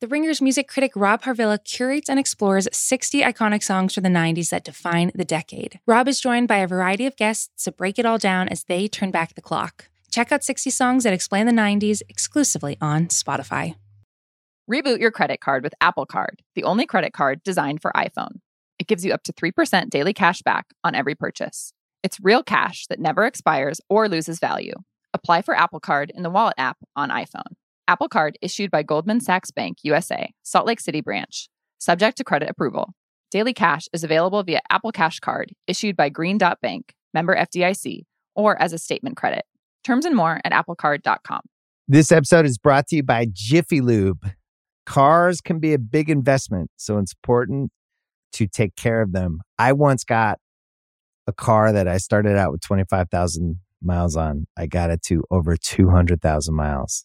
The Ringer's music critic Rob Harvilla curates and explores 60 iconic songs from the 90s that define the decade. Rob is joined by a variety of guests to break it all down as they turn back the clock. Check out 60 Songs That Explain the 90s exclusively on Spotify. Reboot your credit card with Apple Card, the only credit card designed for iPhone. It gives you up to 3% daily cash back on every purchase. It's real cash that never expires or loses value. Apply for Apple Card in the Wallet app on iPhone. Apple Card issued by Goldman Sachs Bank USA, Salt Lake City branch, subject to credit approval. Daily cash is available via Apple Cash Card issued by Green Dot Bank, member FDIC, or as a statement credit. Terms and more at applecard.com. This episode is brought to you by Jiffy Lube. Cars can be a big investment, so it's important to take care of them. I once got a car that I started out with 25,000 miles on. I got it to over 200,000 miles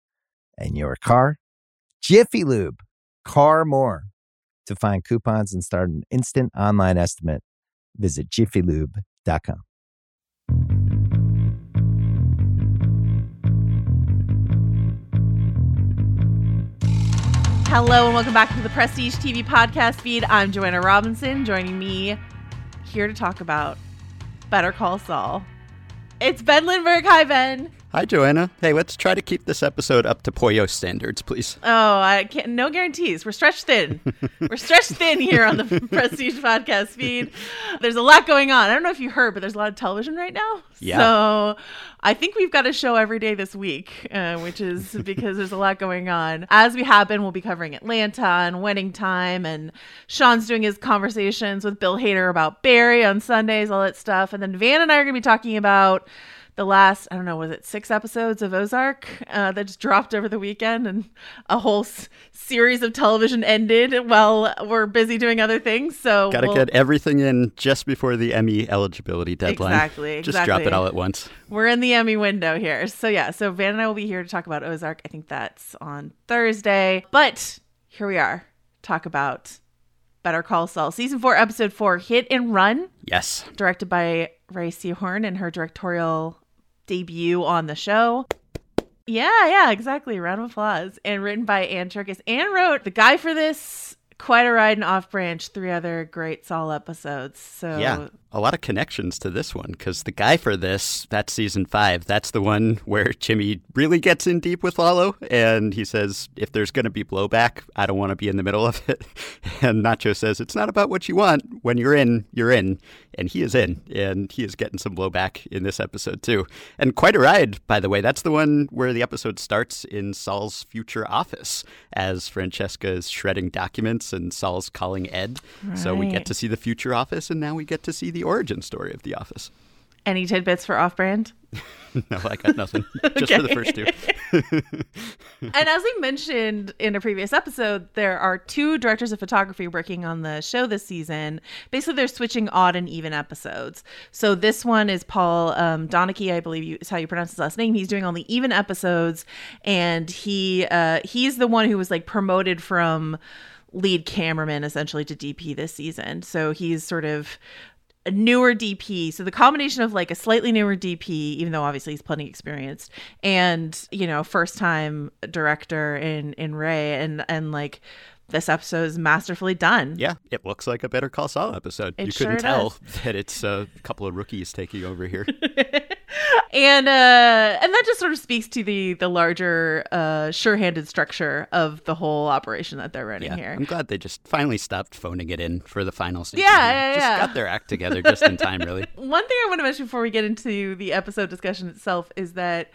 and your car. Jiffy Lube, car more. To find coupons and start an instant online estimate, visit jiffylube.com. Hello and welcome back to the Prestige TV podcast feed. I'm Joanna Robinson. Joining me here to talk about Better Call Saul. It's Ben Lindbergh. Hi, Ben. Hi, Joanna. Hey, let's try to keep this episode up to Pollo standards, please. Oh, I can't. No guarantees. We're stretched thin. We're stretched thin here on the Prestige podcast feed. There's a lot going on. I don't know if you heard, but there's a lot of television right now. Yeah. So I think we've got a show every day this week, uh, which is because there's a lot going on. As we have been, we'll be covering Atlanta and Winning Time, and Sean's doing his conversations with Bill Hader about Barry on Sundays, all that stuff, and then Van and I are going to be talking about the last I don't know was it six episodes of Ozark uh, that just dropped over the weekend and a whole s- series of television ended while we're busy doing other things. So Got to we'll- get everything in just before the Emmy eligibility deadline. Exactly, Just drop it all at once. we're in the Emmy window here. So yeah, so Van and I will be here to talk about Ozark. I think that's on Thursday. But here we are. Talk about Better Call Saul. Season 4, episode 4, Hit and Run, Yes. directed by Rhea Seehorn in her directorial debut on the show. Yeah, yeah, exactly. Round of applause. And written by Ann Cherkis. Ann wrote the guy for this, Quite a Ride and Off Brand, three other great Saul episodes. So Yeah. A lot of connections to this one because the guy for this, that's season five. That's the one where Jimmy really gets in deep with Lalo and he says, if there's going to be blowback, I don't want to be in the middle of it. And Nacho says, it's not about what you want. When you're in, you're in. And he is in. And he is getting some blowback in this episode too. And quite a ride, by the way. That's the one where the episode starts in Saul's future office as Francesca is shredding documents and Saul's calling Ed. So we get to see the future office and now we get to see the origin story of the office. any tidbits for off brand? no, I got nothing. Just for the first two. and as we mentioned in a previous episode, there are two directors of photography working on the show this season. Basically, they're switching odd and even episodes. So this one is Paul um, Donachie, I believe you, is how you pronounce his last name. He's doing all the even episodes, and he uh, he's the one who was like promoted from lead cameraman essentially to DP this season. So he's sort of a newer DP. So the combination of like a slightly newer DP, even though obviously he's plenty experienced, and you know, first time director in in Rhea, and and like this episode is masterfully done. Yeah, it looks like a Better Call Saul episode. It you couldn't sure tell does. that it's a couple of rookies taking over here. and uh and that just sort of speaks to the the larger uh sure-handed structure of the whole operation that they're running Yeah, here. I'm glad they just finally stopped phoning it in for the final season. Yeah, yeah, just yeah. got their act together just in time, really. One thing I want to mention before we get into the episode discussion itself is that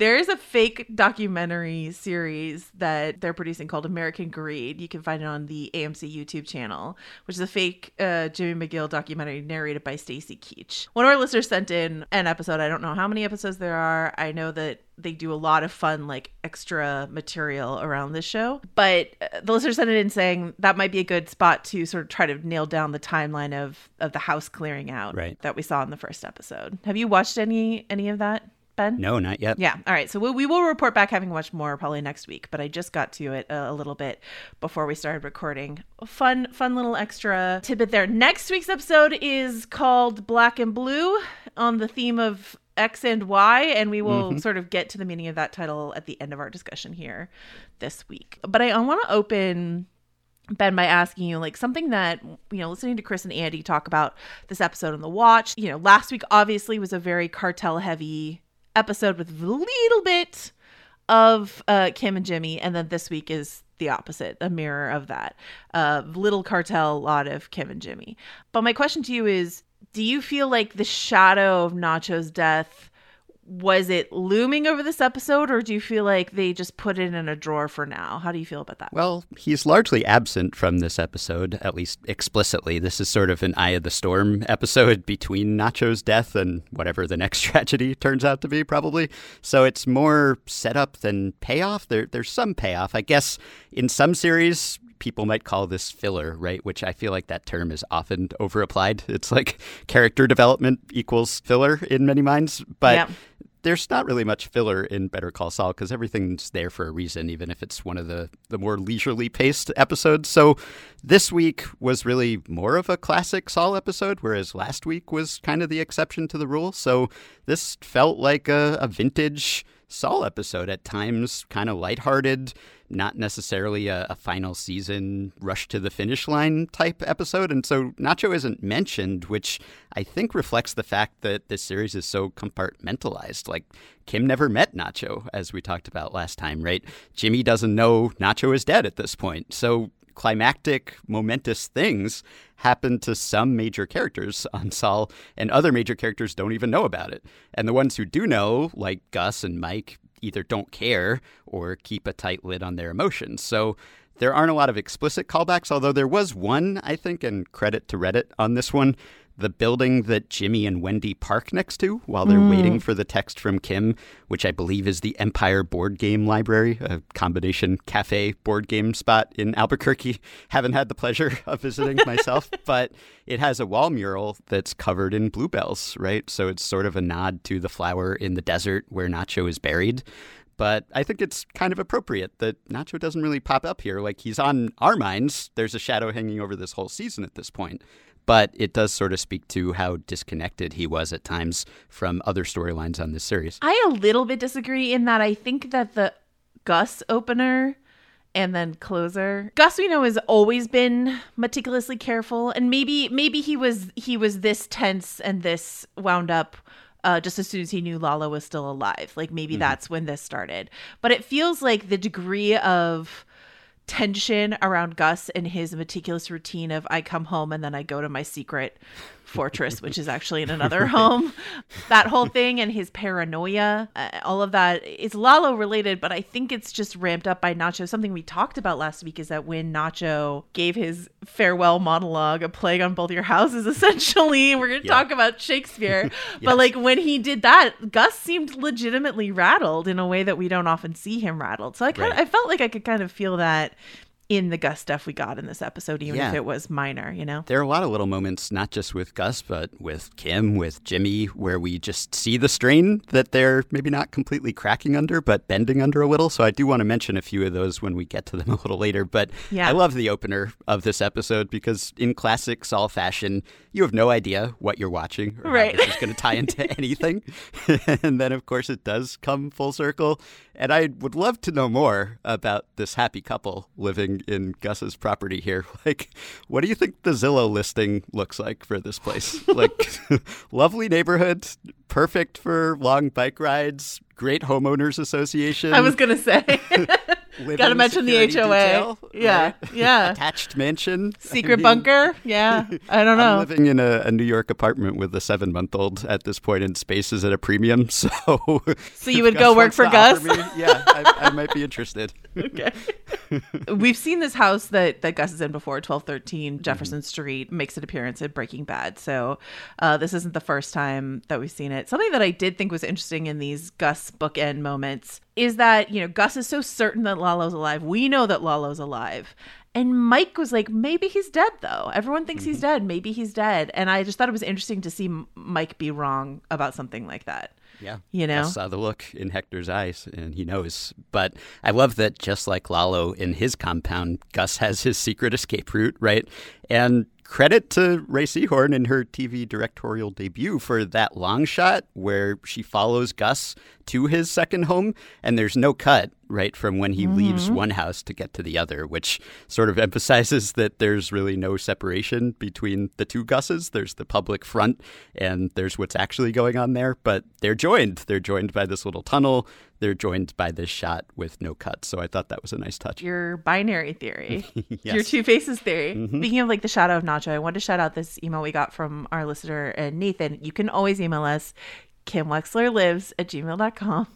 There is a fake documentary series that they're producing called American Greed. You can find it on the AMC YouTube channel, which is a fake uh, Jimmy McGill documentary narrated by Stacy Keach. One of our listeners sent in an episode. I don't know how many episodes there are. I know that they do a lot of fun like extra material around this show but uh, the listener sent it in saying that might be a good spot to sort of try to nail down the timeline of of the house clearing out Right. that we saw in the first episode have you watched any any of that ben No, not yet. yeah. All right. So we, we will report back having watched more probably next week, but I just got to it a, a little bit before we started recording. Fun, fun little extra tidbit there. Next week's episode is called Black and Blue on the theme of X and Y, and we will mm-hmm. sort of get to the meaning of that title at the end of our discussion here this week. But I, I want to open Ben by asking you like something that you know listening to Chris and Andy talk about this episode on the watch you know last week obviously was a very cartel heavy episode with a little bit of uh Kim and Jimmy and then this week is the opposite a mirror of that uh little cartel a lot of Kim and Jimmy. But my question to you is do you feel like the shadow of Nacho's death was it looming over this episode or do you feel like they just put it in a drawer for now how do you feel about that Well, he's largely absent from this episode, at least explicitly. This is sort of an Eye of the Storm episode between Nacho's death and whatever the next tragedy turns out to be, probably. So it's more setup than payoff. There, there's some payoff. I guess in some series, people might call this filler, right? Which I feel like that term is often overapplied. It's like character development equals filler in many minds. But Yeah. There's not really much filler in Better Call Saul because everything's there for a reason, even if it's one of the, the more leisurely paced episodes. So this week was really more of a classic Saul episode, whereas last week was kind of the exception to the rule. So this felt like a, a vintage Saul episode at times, kind of lighthearted, not necessarily a, a final season rush to the finish line type episode. And so Nacho isn't mentioned, which I think reflects the fact that this series is so compartmentalized. Like Kim never met Nacho, as we talked about last time, right? Jimmy doesn't know Nacho is dead at this point. So climactic, momentous things happen to some major characters on Saul, and other major characters don't even know about it. And the ones who do know, like Gus and Mike, either don't care or keep a tight lid on their emotions. So there aren't a lot of explicit callbacks, although there was one, I think, and credit to Reddit on this one. The building that Jimmy and Wendy park next to while they're hmm. waiting for the text from Kim, which I believe is the Empire Board Game Library, a combination cafe board game spot in Albuquerque. Haven't had the pleasure of visiting myself, but it has a wall mural that's covered in bluebells, right? So it's sort of a nod to the flower in the desert where Nacho is buried but I think it's kind of appropriate that Nacho doesn't really pop up here. Like he's on our minds. There's a shadow hanging over this whole season at this point. But it does sort of speak to how disconnected he was at times from other storylines on this series. I a little bit disagree in that I think that the Gus opener and then closer. Gus we know has always been meticulously careful and maybe maybe he was he was this tense and this wound up uh, just as soon as he knew Lalo was still alive. Like maybe that's when this started. But it feels like the degree of tension around Gus and his meticulous routine of I come home and then I go to my secret fortress, which is actually in another home. That whole thing and his paranoia, uh, all of that is Lalo related, but I think it's just ramped up by Nacho. Something we talked about last week is that when Nacho gave his farewell monologue, a plague on both your houses, essentially, we're going to Yeah. talk about Shakespeare. But like when he did that, Gus seemed legitimately rattled in a way that we don't often see him rattled. So I kind of, Right. I felt like I could kind of feel that in the Gus stuff we got in this episode, even if it was minor, you know? There are a lot of little moments, not just with Gus, but with Kim, with Jimmy, where we just see the strain that they're maybe not completely cracking under, but bending under a little. So I do want to mention a few of those when we get to them a little later. But Yeah. I love the opener of this episode because, in classic Saul fashion, you have no idea what you're watching or Right. how this is going to tie into anything. and then, of course, it does come full circle. And I would love to know more about this happy couple living in Gus's property here. Like, what do you think the Zillow listing looks like for this place? Like, lovely neighborhood, perfect for long bike rides, great homeowners association. I was going to say. Gotta mention the HOA. detail, Yeah, right? yeah. Attached mansion. I Secret mean, bunker. Yeah, I don't I'm know. living in a, a New York apartment with a seven month old at this point, and space is at a premium. So, So you would go work for Gus? yeah, I, I might be interested. okay. We've seen this house that that Gus is in before, twelve thirteen Jefferson Street, makes an appearance in Breaking Bad. So uh, this isn't the first time that we've seen it. Something that I did think was interesting in these Gus bookend moments is that you know Gus is so certain that Lalo's alive. We know that Lalo's alive. And Mike was like, maybe he's dead though. Everyone thinks he's mm-hmm. dead. Maybe he's dead. And I just thought it was interesting to see Mike be wrong about something like that. Yeah. You know? Gus saw the look in Hector's eyes and he knows. But I love that just like Lalo in his compound, Gus has his secret escape route, right? And credit to Rhea Seehorn in her TV directorial debut for that long shot where she follows Gus to his second home and there's no cut right from when he leaves one house to get to the other which sort of emphasizes that there's really no separation between the two Gusses. There's the public front and there's what's actually going on there but they're joined. They're joined by this little tunnel. They're joined by this shot with no cut so I thought that was a nice touch. Your binary theory, your two faces theory. Speaking of like the shadow of Nacho, I wanted to shout out this email we got from our listener, uh, Nathan. You can always email us. Kim Wexler lives at gmail.com.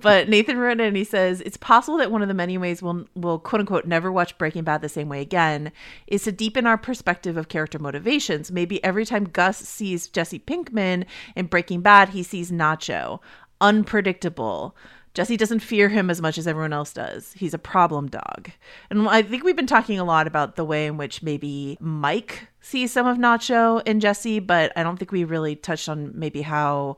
But Nathan wrote in and he says, It's possible that one of the many ways we'll, we'll quote unquote never watch Breaking Bad the same way again is to deepen our perspective of character motivations. Maybe every time Gus sees Jesse Pinkman in Breaking Bad, he sees Nacho. Unpredictable. Jesse doesn't fear him as much as everyone else does. He's a problem dog. And I think we've been talking a lot about the way in which maybe Mike sees some of Nacho and Jesse, but I don't think we really touched on maybe how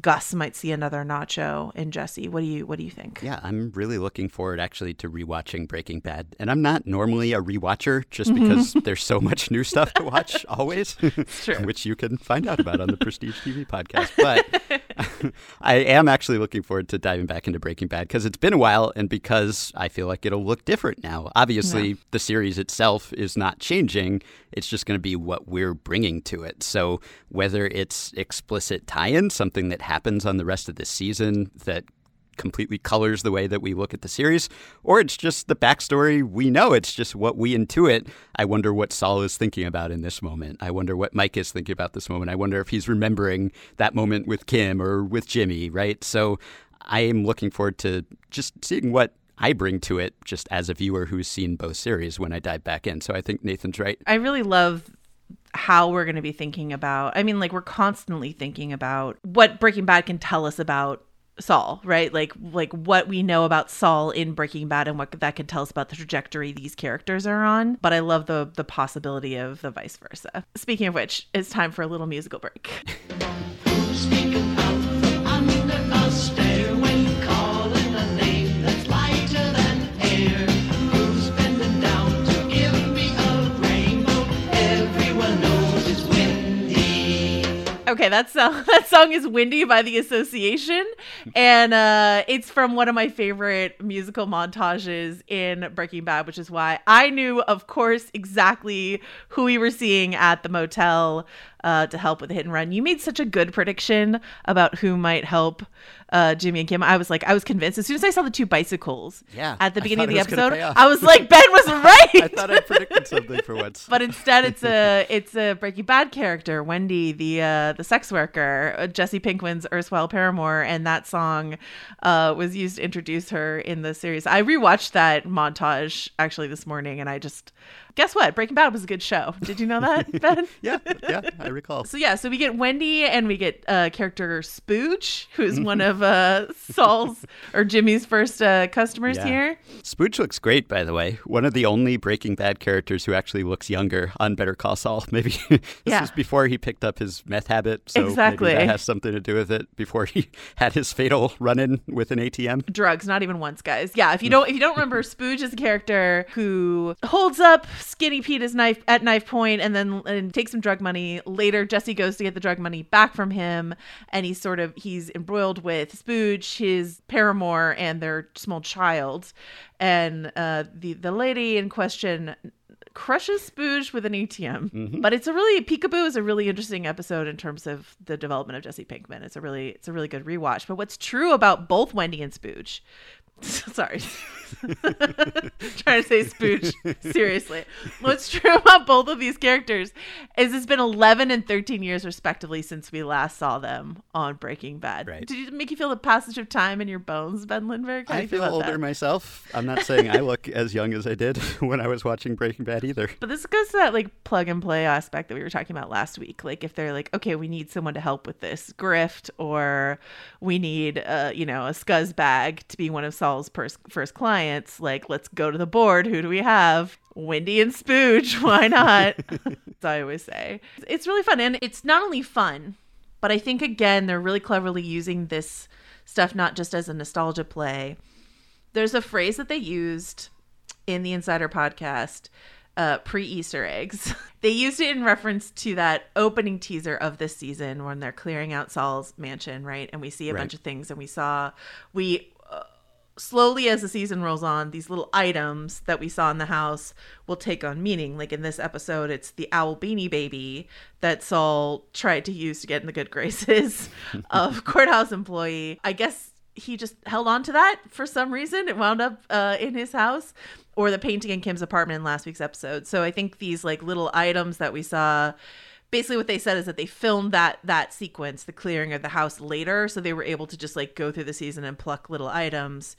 Gus might see another Nacho in Jesse. What do you what do you think? Yeah, I'm really looking forward actually to rewatching Breaking Bad. And I'm not normally a rewatcher just Mm-hmm. because there's so much new stuff to watch always, true. which you can find out about on the Prestige TV podcast. But I am actually looking forward to diving back into Breaking Bad because it's been a while and because I feel like it'll look different now. Obviously, the series itself is not changing, it's just going to be what we're bringing to it. So whether it's explicit tie in, something that happens on the rest of the season that completely colors the way that we look at the series, or it's just the backstory we know. It's just what we intuit. I wonder what Saul is thinking about in this moment. I wonder what Mike is thinking about this moment. I wonder if he's remembering that moment with Kim or with Jimmy, right? So I am looking forward to just seeing what I bring to it just as a viewer who's seen both series when I dive back in. So I think Nathan's right. I really love how we're going to be thinking about. I mean, like we're constantly thinking about what Breaking Bad can tell us about Saul, right? Like like what we know about Saul in Breaking Bad and what that can tell us about the trajectory these characters are on. But I love the the possibility of the vice versa. Speaking of which, it's time for a little musical break. Okay, that song that song is "Windy" by the Association, and uh, it's from one of my favorite musical montages in Breaking Bad, which is why I knew, of course, exactly who we were seeing at the motel uh, to help with the hit and run. You made such a good prediction about who might help uh, Jimmy and Kim. I was like, I was convinced as soon as I saw the two bicycles. Yeah, at the beginning of the it was gonna episode. I was like, Ben was right. I thought I predicted something for once. But instead, it's a it's a Breaking Bad character, Wendy, the uh, the sex worker, uh, Jesse Pinkman's erstwhile paramour, and that song uh, was used to introduce her in the series. I rewatched that montage actually this morning, and I just guess what? Breaking Bad was a good show. Did you know that, Ben? yeah, yeah, I recall. So yeah, so we get Wendy and we get uh, character Spooge, who's one of uh, Saul's or Jimmy's first uh, customers Yeah. here. Spooge looks great, by the way. One of the only Breaking Bad characters who actually looks younger on Better Call Saul. Maybe this Yeah. was before he picked up his meth habit, so Exactly. maybe that has something to do with it. Before he had his fatal run-in with an ATM. drugs not even once guys yeah if you don't if you don't remember Spooge is a character who holds up skinny pete is knife at knife point and then and takes some drug money later jesse goes to get the drug money back from him and he's sort of he's embroiled with spooge his paramour and their small child and uh the the lady in question crushes Spooge with an ATM. But it's a really Peekaboo is a really interesting episode in terms of the development of Jesse Pinkman. It's a really it's a really good rewatch. But what's true about both Wendy and Spooge? Sorry. trying to say spooch. Seriously. What's true about both of these characters is it's been 11 and 13 years, respectively, since we last saw them on Breaking Bad. Right. Did it make you feel the passage of time in your bones, Ben Lindbergh? I you feel older that? myself. I'm not saying I look as young as I did when I was watching Breaking Bad either. But this goes to that like plug and play aspect that we were talking about last week. Like if they're like, okay, we need someone to help with this grift, or we need, uh, you know, a scuzz bag to be one of Saul's pers- first clients. Like, let's go to the board. Who do we have? Wendy and Spooge. Why not? I always say, it's really fun, and it's not only fun, but I think again they're really cleverly using this stuff not just as a nostalgia play. There's a phrase that they used in the Insider podcast, uh, pre Easter eggs. they used it in reference to that opening teaser of this season when they're clearing out Saul's mansion, right? And we see a Right. bunch of things, and we saw we. Slowly, as the season rolls on, these little items that we saw in the house will take on meaning. Like in this episode, it's the owl beanie baby that Saul tried to use to get in the good graces of courthouse employee. I guess he just held on to that for some reason. It wound up uh, in his house, or the painting in Kim's apartment in last week's episode. So I think these like little items that we saw. Basically, what they said is that they filmed that that sequence, the clearing of the house, later, so they were able to just like go through the season and pluck little items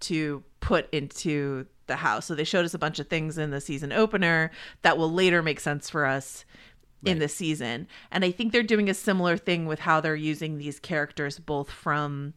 to put into the house. So they showed us a bunch of things in the season opener that will later make sense for us in the season. And I think they're doing a similar thing with how they're using these characters both from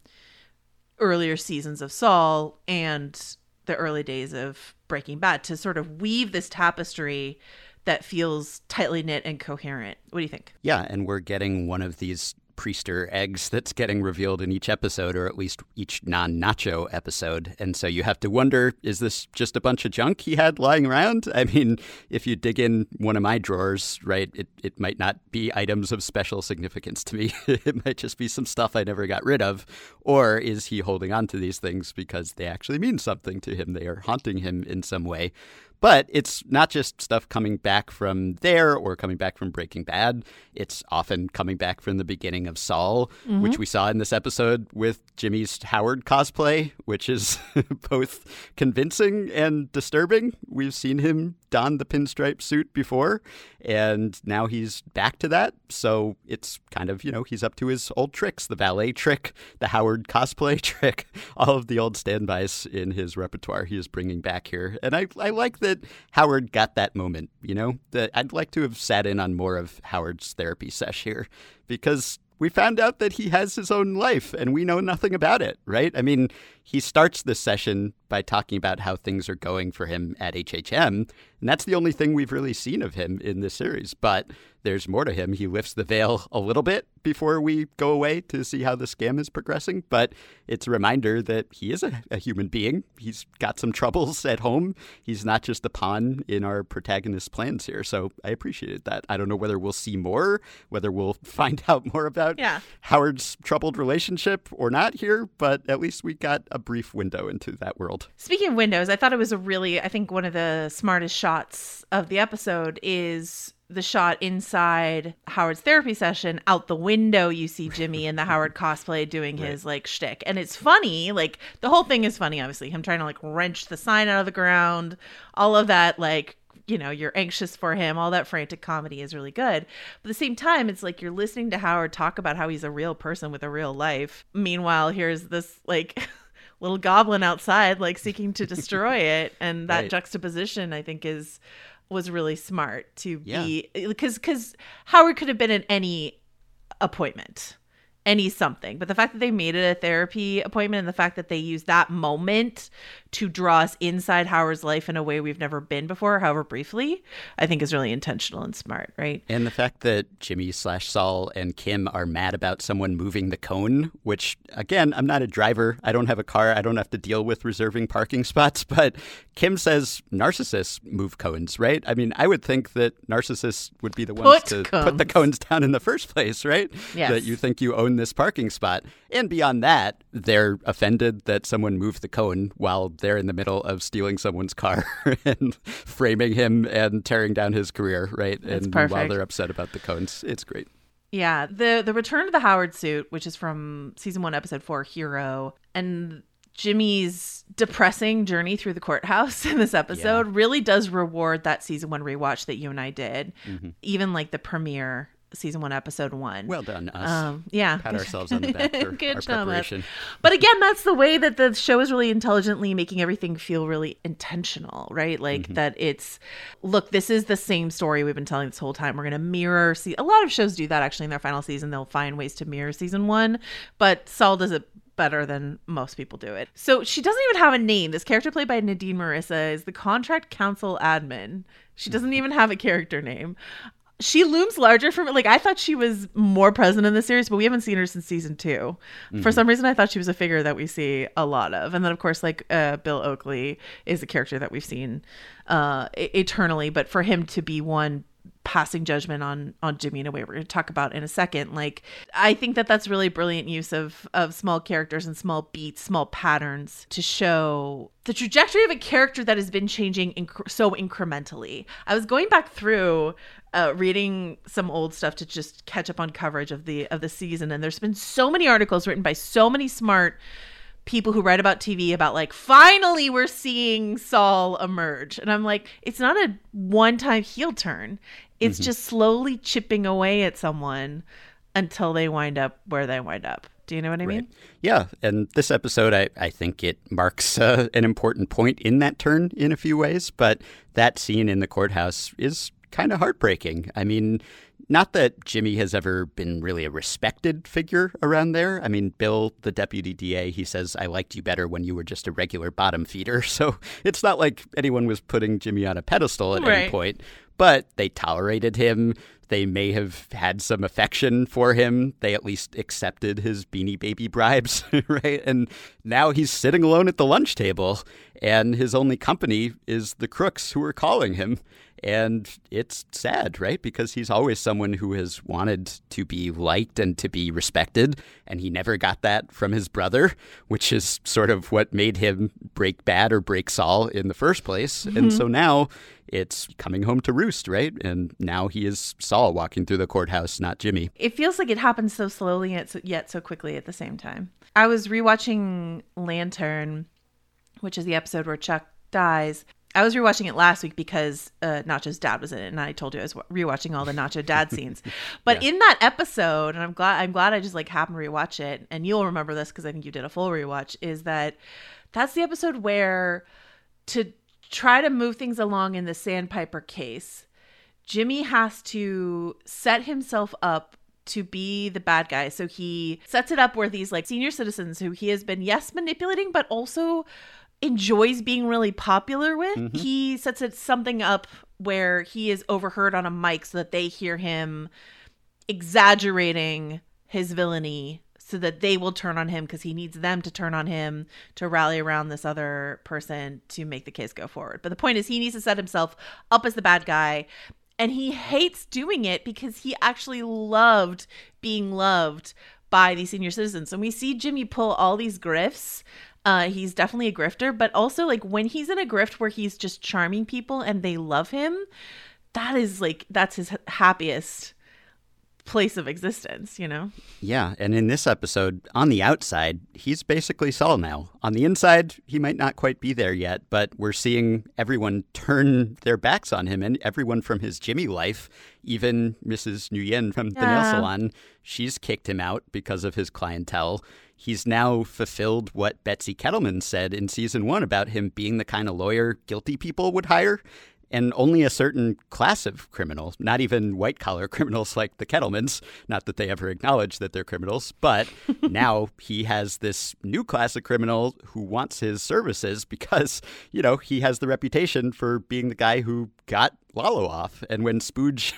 earlier seasons of Saul and the early days of Breaking Bad to sort of weave this tapestry that feels tightly knit and coherent. What do you think? Yeah, and we're getting one of these priester eggs that's getting revealed in each episode, or at least each non nacho episode. And so you have to wonder is this just a bunch of junk he had lying around? I mean, if you dig in one of my drawers, right, it, it might not be items of special significance to me. it might just be some stuff I never got rid of. Or is he holding on to these things because they actually mean something to him? They are haunting him in some way. But it's not just stuff coming back from there or coming back from Breaking Bad. It's often coming back from the beginning of Saul, mm-hmm. which we saw in this episode with Jimmy's Howard cosplay, which is both convincing and disturbing. We've seen him don the pinstripe suit before, and now he's back to that. So it's kind of, you know, he's up to his old tricks the valet trick, the Howard cosplay trick, all of the old standbys in his repertoire he is bringing back here. And I, I like that Howard got that moment, you know, that I'd like to have sat in on more of Howard's therapy sesh here because we found out that he has his own life and we know nothing about it, right? I mean, he starts this session by talking about how things are going for him at HHM, and that's the only thing we've really seen of him in this series. But there's more to him. He lifts the veil a little bit before we go away to see how the scam is progressing, but it's a reminder that he is a, a human being. He's got some troubles at home. He's not just a pawn in our protagonist's plans here. So I appreciated that. I don't know whether we'll see more, whether we'll find out more about Yeah. Howard's troubled relationship or not here, but at least we got a brief window into that world. Speaking of windows, I thought it was a really, I think one of the smartest shots of the episode is the shot inside Howard's therapy session. Out the window, you see Jimmy in the Howard cosplay doing his like shtick. And it's funny. Like the whole thing is funny, obviously. Him trying to like wrench the sign out of the ground, all of that, like, you know, you're anxious for him. All that frantic comedy is really good. But at the same time, it's like you're listening to Howard talk about how he's a real person with a real life. Meanwhile, here's this like little goblin outside like seeking to destroy it and that Right. juxtaposition i think is was really smart to Yeah. be because because howard could have been in any appointment any something but the fact that they made it a therapy appointment and the fact that they used that moment to draw us inside howard's life in a way we've never been before however briefly i think is really intentional and smart right And the fact that Jimmy slash Saul and Kim are mad about someone moving the cone, which again, I'm not a driver. I don't have a car. I don't have to deal with reserving parking spots. But Kim says narcissists move cones, right? I mean, I would think that narcissists would be the ones Put to put the cones. cones down in the first place, right? Yes. That you think you own this parking spot. And beyond that, they're offended that someone moved the cone while they're in the middle of stealing someone's car and framing him and tearing down his career, right? That's and while they're upset about the cones, it's great. Yeah, the the return of the Howard suit, which is from season one, episode four, Hero, and Jimmy's depressing journey through the courthouse in this episode really does reward that season one rewatch that you and I did. Mm-hmm. Even like the premiere season one, episode one. Mm-hmm. Well done, us. Um, yeah. Pat ourselves on the back for Good our job, preparation. But again, that's the way that the show is really intelligently making everything feel really intentional, right? Like Mm-hmm. that it's look, this is the same story we've been telling this whole time. We're gonna mirror see a lot of shows do that actually in their final season. They'll find ways to mirror season one, but Saul does it better than most people do it. So she doesn't even have a name. This character played by Nadine Marissa is the contract council admin. She doesn't even have a character name she looms larger for me. Like I thought she was more present in the series, but we haven't seen her since season 2 For some reason, I thought she was a figure that we see a lot of. And then, of course, like uh, Bill Oakley is a character that we've seen uh, eternally. But for him to be one passing judgment on on Jimmy in a way we're going to talk about in a second, like I think that that's really brilliant use of of small characters and small beats, small patterns to show the trajectory of a character that has been changing inc- so incrementally. I was going back through uh, reading some old stuff to just catch up on coverage of the of the season, and there's been so many articles written by so many smart people who write about TV about like finally we're seeing Saul emerge, and I'm like, it's not a one time heel turn. It's just slowly chipping away at someone until they wind up where they wind up. Do you know what I mean? Yeah, and this episode, I, I think it marks uh, an important point in that turn in a few ways, but that scene in the courthouse is kind of heartbreaking. I mean, not that Jimmy has ever been really a respected figure around there. I mean, Bill, the deputy DA, he says, I liked you better when you were just a regular bottom feeder. So it's not like anyone was putting Jimmy on a pedestal at any point, but they tolerated him. They may have had some affection for him. They at least accepted his beanie baby bribes, right? And now he's sitting alone at the lunch table, and his only company is the crooks who are calling him. And it's sad, right? Because he's always someone who has wanted to be liked and to be respected. And he never got that from his brother, which is sort of what made him break bad or break Saul in the first place. And mm-hmm. so now it's coming home to roost, right? And now he is Saul walking through the courthouse, not Jimmy. it feels like it happens so slowly yet so, yet so quickly at the same time. I was rewatching Lantern, which is the episode where Chuck dies. I was rewatching it last week because uh, Nacho's dad was in it, and I told you I was rewatching all the Nacho dad scenes. But in that episode, and I'm glad I'm glad I just like happened to rewatch it, and you'll remember this because I think you did a full rewatch. Is that that's the episode where to try to move things along in the Sandpiper case, Jimmy has to set himself up to be the bad guy. So he sets it up where these like senior citizens who he has been, yes, manipulating, but also enjoys being really popular with. Mm-hmm. He sets it something up where he is overheard on a mic so that they hear him exaggerating his villainy so that they will turn on him because he needs them to turn on him to rally around this other person to make the case go forward. But the point is, he needs to set himself up as the bad guy. And he hates doing it because he actually loved being loved by these senior citizens. And we see Jimmy pull all these grifts. Uh, he's definitely a grifter, but also like when he's in a grift where he's just charming people and they love him, that is like that's his happiest place of existence, you know? Yeah, and in this episode, on the outside, he's basically Saul now. On the inside, he might not quite be there yet, but we're seeing everyone turn their backs on him, and everyone from his Jimmy life, even Mrs. Nguyen from the nail salon, she's kicked him out because of his clientele. He's now fulfilled what Betsy Kettleman said in season one about him being the kind of lawyer guilty people would hire. And only a certain class of criminals, not even white collar criminals like the Kettlemans, not that they ever acknowledge that they're criminals, but now he has this new class of criminal who wants his services because, you know, he has the reputation for being the guy who got Lalo off. And when Spooge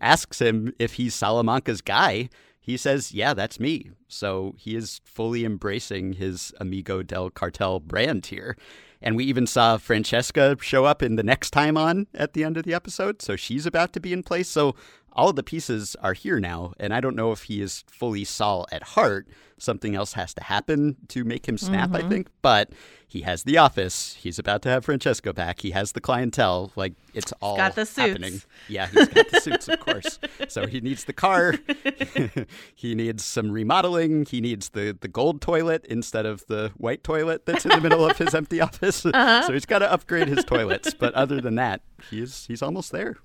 asks him if he's Salamanca's guy, he says, Yeah, that's me. So he is fully embracing his Amigo del Cartel brand here. And we even saw Francesca show up in the next time on at the end of the episode. So she's about to be in place. So all of the pieces are here now, and I don't know if he is fully Saul at heart. Something else has to happen to make him snap, Mm-hmm. I think. But he has the office. He's about to have Francesca back. He has the clientele. Like it's all got the suits. happening. Yeah, he's got the suits, of course. So he needs the car. he needs some remodeling. He needs the, the gold toilet instead of the white toilet that's in the middle of his empty office. Uh-huh. So he's got to upgrade his toilets. But other than that, he's he's almost there.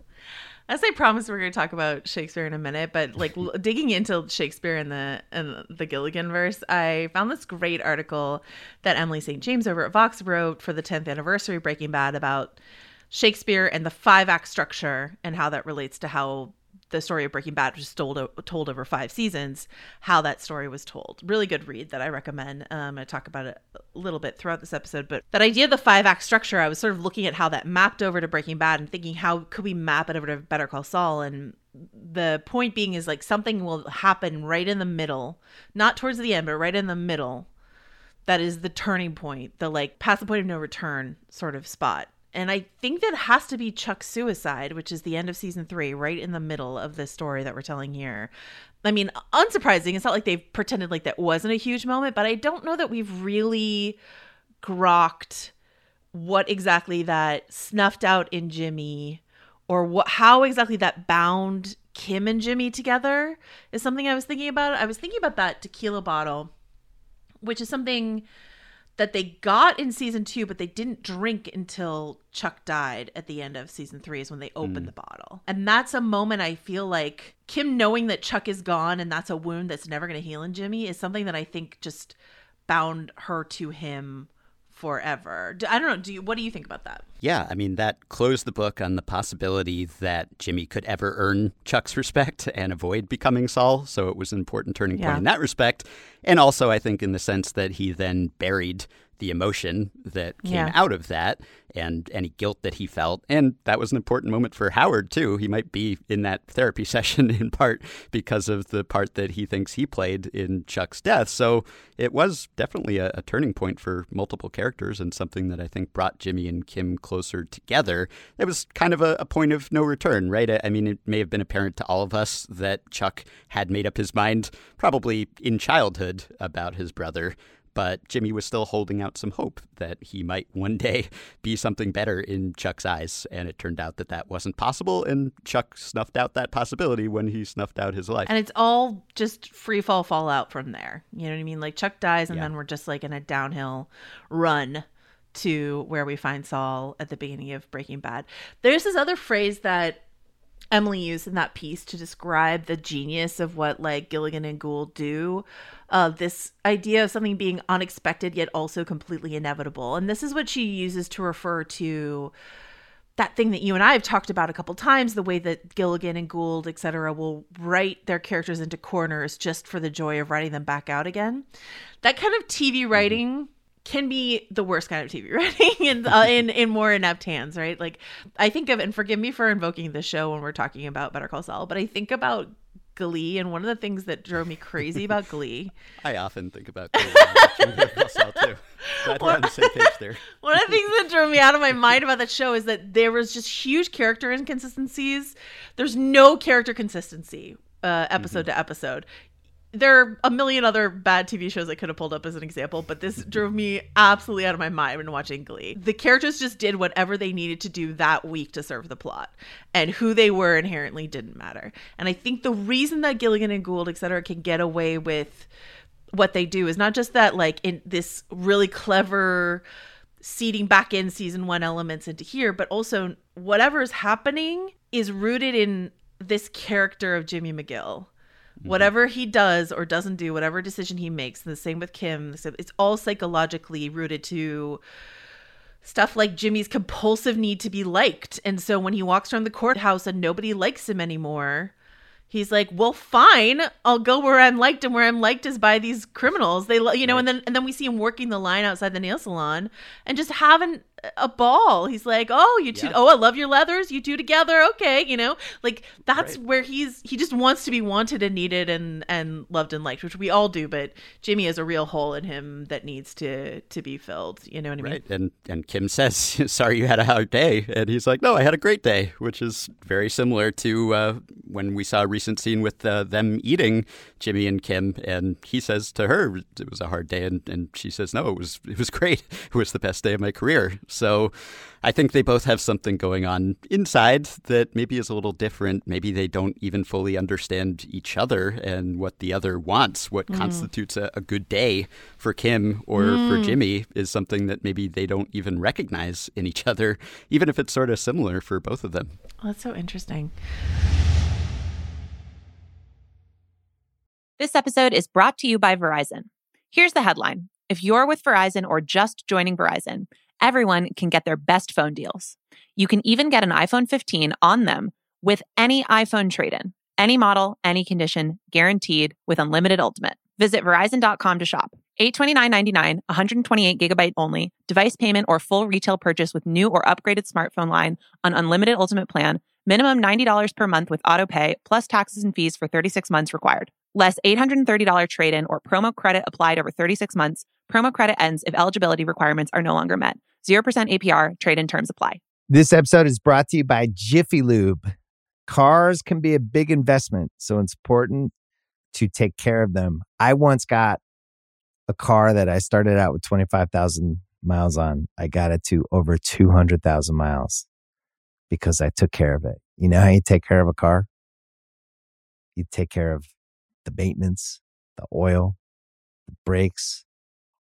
As I promised, we're going to talk about Shakespeare in a minute, but like digging into Shakespeare in the in the Gilligan verse, I found this great article that Emily St. James over at Vox wrote for the 10th anniversary of Breaking Bad about Shakespeare and the five act structure and how that relates to how the story of Breaking Bad was told told over five seasons. How that story was told. Really good read that I recommend. Um, I talk about it a little bit throughout this episode, but that idea of the five act structure, I was sort of looking at how that mapped over to Breaking Bad and thinking how could we map it over to Better Call Saul and the point being is like something will happen right in the middle, not towards the end, but right in the middle. That is the turning point, the like past the point of no return sort of spot. And I think that has to be Chuck's suicide, which is the end of season three, right in the middle of this story that we're telling here. I mean, unsurprising. It's not like they've pretended like that wasn't a huge moment, but I don't know that we've really grokked what exactly that snuffed out in Jimmy or what how exactly that bound Kim and Jimmy together is something I was thinking about. I was thinking about that tequila bottle, which is something that they got in season two, but they didn't drink until Chuck died at the end of season three, is when they opened mm. the bottle. And that's a moment I feel like Kim knowing that Chuck is gone and that's a wound that's never going to heal in Jimmy is something that I think just bound her to him forever. I don't know. Do you, what do you think about that? Yeah, I mean, that closed the book on the possibility that Jimmy could ever earn Chuck's respect and avoid becoming Saul. So it was an important turning point Yeah. in that respect. And also, I think, in the sense that he then buried the emotion that came Yeah. out of that and any guilt that he felt. And that was an important moment for Howard, too. He might be in that therapy session in part because of the part that he thinks he played in Chuck's death. So it was definitely a, a turning point for multiple characters and something that I think brought Jimmy and Kim closer together. It was kind of a, a point of no return, right? I, I mean, it may have been apparent to all of us that Chuck had made up his mind, probably in childhood, about his brother but Jimmy was still holding out some hope that he might one day be something better in Chuck's eyes. And it turned out that that wasn't possible. And Chuck snuffed out that possibility when he snuffed out his life. And it's all just free fall fallout from there. You know what I mean? Like Chuck dies, and Yeah. then we're just like in a downhill run to where we find Saul at the beginning of Breaking Bad. There's this other phrase that Emily used in that piece to describe the genius of what like Gilligan and Gould do. Uh, this idea of something being unexpected yet also completely inevitable, and this is what she uses to refer to that thing that you and I have talked about a couple times, the way that Gilligan and Gould, et cetera, will write their characters into corners just for the joy of writing them back out again. That kind of TV writing can be the worst kind of TV writing in, uh, in in more inept hands, right? Like I think of, and forgive me for invoking the show when we're talking about Better Call Saul, but I think about Glee, and one of the things that drove me crazy about Glee I often think about Saul too. Glad we're on the same page there. One of the things that drove me out of my mind about that show is that there was just huge character inconsistencies. There's no character consistency uh, episode to episode. There are a million other bad TV shows I could have pulled up as an example, but this drove me absolutely out of my mind when watching Glee. The characters just did whatever they needed to do that week to serve the plot, and who they were inherently didn't matter. And I think the reason that Gilligan and Gould, et cetera, can get away with what they do is not just that like in this really clever seeding back in season one elements into here but also whatever is happening is rooted in this character of jimmy mcgill Mm-hmm. whatever he does or doesn't do whatever decision he makes and the same with kim it's all psychologically rooted to stuff like Jimmy's compulsive need to be liked. And so when he walks around the courthouse and nobody likes him anymore, he's like, "Well, fine. I'll go where I'm liked and where I'm liked is by these criminals." They you know, and then and then we see him working the line outside the nail salon and just haven't a ball. He's like, "Oh, you two Yeah. oh, I love your leathers. You two together. Okay, you know." Like that's Right. where he's he just wants to be wanted and needed and and loved and liked, which we all do, but Jimmy has a real hole in him that needs to to be filled. You know what I mean? Right. And and Kim says, "Sorry, you had a hard day," and he's like, "No, I had a great day," which is very similar to uh, when we saw a recent scene with uh, them eating Jimmy and Kim, and he says to her, "It was a hard day," and, and she says, "No, it was it was great. It was the best day of my career." So, I think they both have something going on inside that maybe is a little different. Maybe they don't even fully understand each other and what the other wants. What mm. constitutes a, a good day for Kim or for mm. Jimmy is something that maybe they don't even recognize in each other, even if it's sort of similar for both of them. Oh, that's so interesting. This episode is brought to you by Verizon. Here's the headline If you're with Verizon or just joining Verizon, everyone can get their best phone deals. You can even get an iPhone 15 on them with any iPhone trade in, any model, any condition, guaranteed with unlimited ultimate. Visit Verizon.com to shop. $829.99, 128 gigabyte only, device payment or full retail purchase with new or upgraded smartphone line on unlimited ultimate plan. Minimum $90 per month with auto pay, plus taxes and fees for 36 months required. Less $830 trade in or promo credit applied over 36 months. Promo credit ends if eligibility requirements are no longer met. 0% APR, trade in terms apply. This episode is brought to you by Jiffy Lube. Cars can be a big investment, so it's important to take care of them. I once got a car that I started out with 25,000 miles on. I got it to over 200,000 miles because I took care of it. You know how you take care of a car? You take care of the maintenance, the oil, the brakes,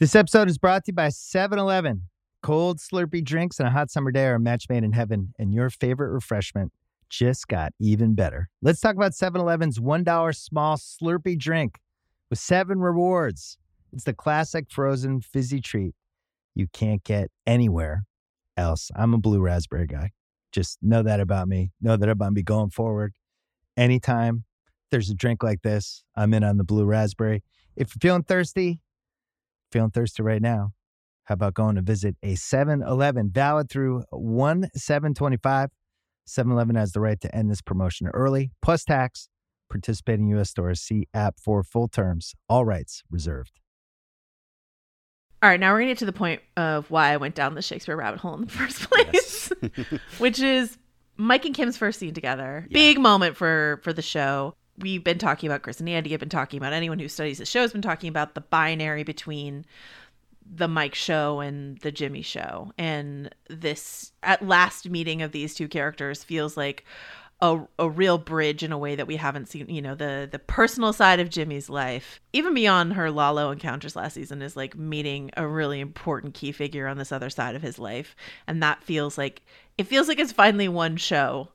This episode is brought to you by 7 Eleven. Cold, slurpy drinks and a hot summer day are a match made in heaven, and your favorite refreshment just got even better. Let's talk about 7 Eleven's $1 small slurpy drink with seven rewards. It's the classic frozen fizzy treat you can't get anywhere else. I'm a blue raspberry guy. Just know that about me. Know that I'm about me going forward. Anytime there's a drink like this, I'm in on the blue raspberry. If you're feeling thirsty, feeling thirsty right now, how about going to visit a 7 Eleven valid through 1 725? 7 Eleven has the right to end this promotion early, plus tax. Participating U.S. stores see app for full terms. All rights reserved. All right, now we're gonna get to the point of why I went down the Shakespeare rabbit hole in the first place, which is Mike and Kim's first scene together. Big moment for for the show. We've been talking about Chris and Andy. Have been talking about anyone who studies the show has been talking about the binary between the Mike show and the Jimmy show, and this at last meeting of these two characters feels like a, a real bridge in a way that we haven't seen you know the the personal side of jimmy's life even beyond her lalo encounters last season is like meeting a really important key figure on this other side of his life and that feels like it feels like it's finally one show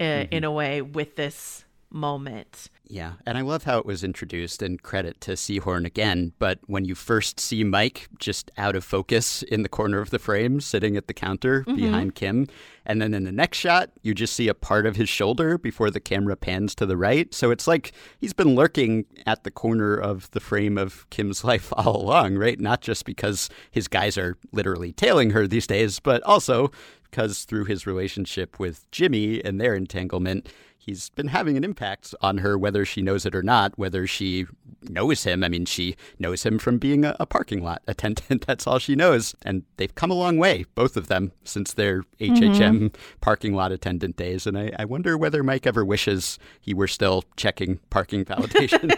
uh, in a way with this moment Yeah, and I love how it was introduced, and credit to Seehorn again. But when you first see Mike just out of focus in the corner of the frame, sitting at the counter mm-hmm. behind Kim, and then in the next shot, you just see a part of his shoulder before the camera pans to the right. So it's like he's been lurking at the corner of the frame of Kim's life all along, right? Not just because his guys are literally tailing her these days, but also because through his relationship with Jimmy and their entanglement, he's been having an impact on her, whether she knows it or not, whether she knows him. I mean, she knows him from being a, a parking lot attendant. That's all she knows. And they've come a long way, both of them, since their HHM parking lot attendant days. And I, I wonder whether Mike ever wishes he were still checking parking validation.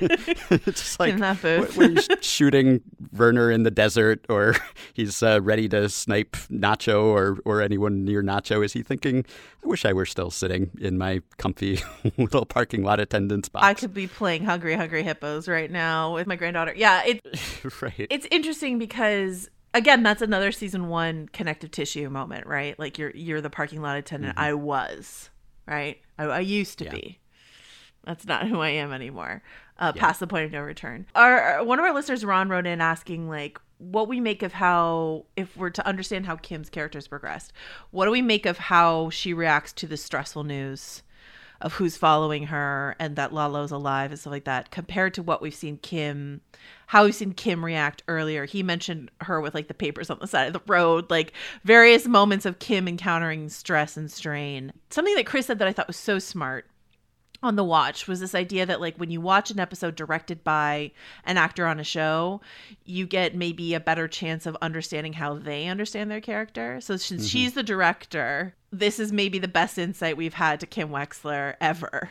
it's just like In that booth. when he's shooting Werner in the desert or he's uh, ready to snipe Nacho or, or anyone near Nacho, is he thinking, I wish I were still sitting in my comfy little parking lot attendant's box? i could be playing hungry hungry hippos right now with my granddaughter yeah it right. it's interesting because again, that's another season one connective tissue moment, right? Like you're you're the parking lot attendant. I was, right? I, I used to Mm-hmm. Yeah. be. That's not who I am anymore. Uh, Past the point of no return. Our one of our listeners, Ron, wrote in asking like what we make of how, if we're to understand how Kim's character's progressed, what do we make of how she reacts to the stressful news of who's following her and that Lalo's alive and stuff like that, compared to what we've seen Kim, how we've seen Kim react earlier. He mentioned her with like the papers on the side of the road, like various moments of Kim encountering stress and strain. Something that Chris said that I thought was so smart on the watch was this idea that like when you watch an episode directed by an actor on a show you get maybe a better chance of understanding how they understand their character. So since mm-hmm. she's the director this is maybe the best insight we've had to kim wexler ever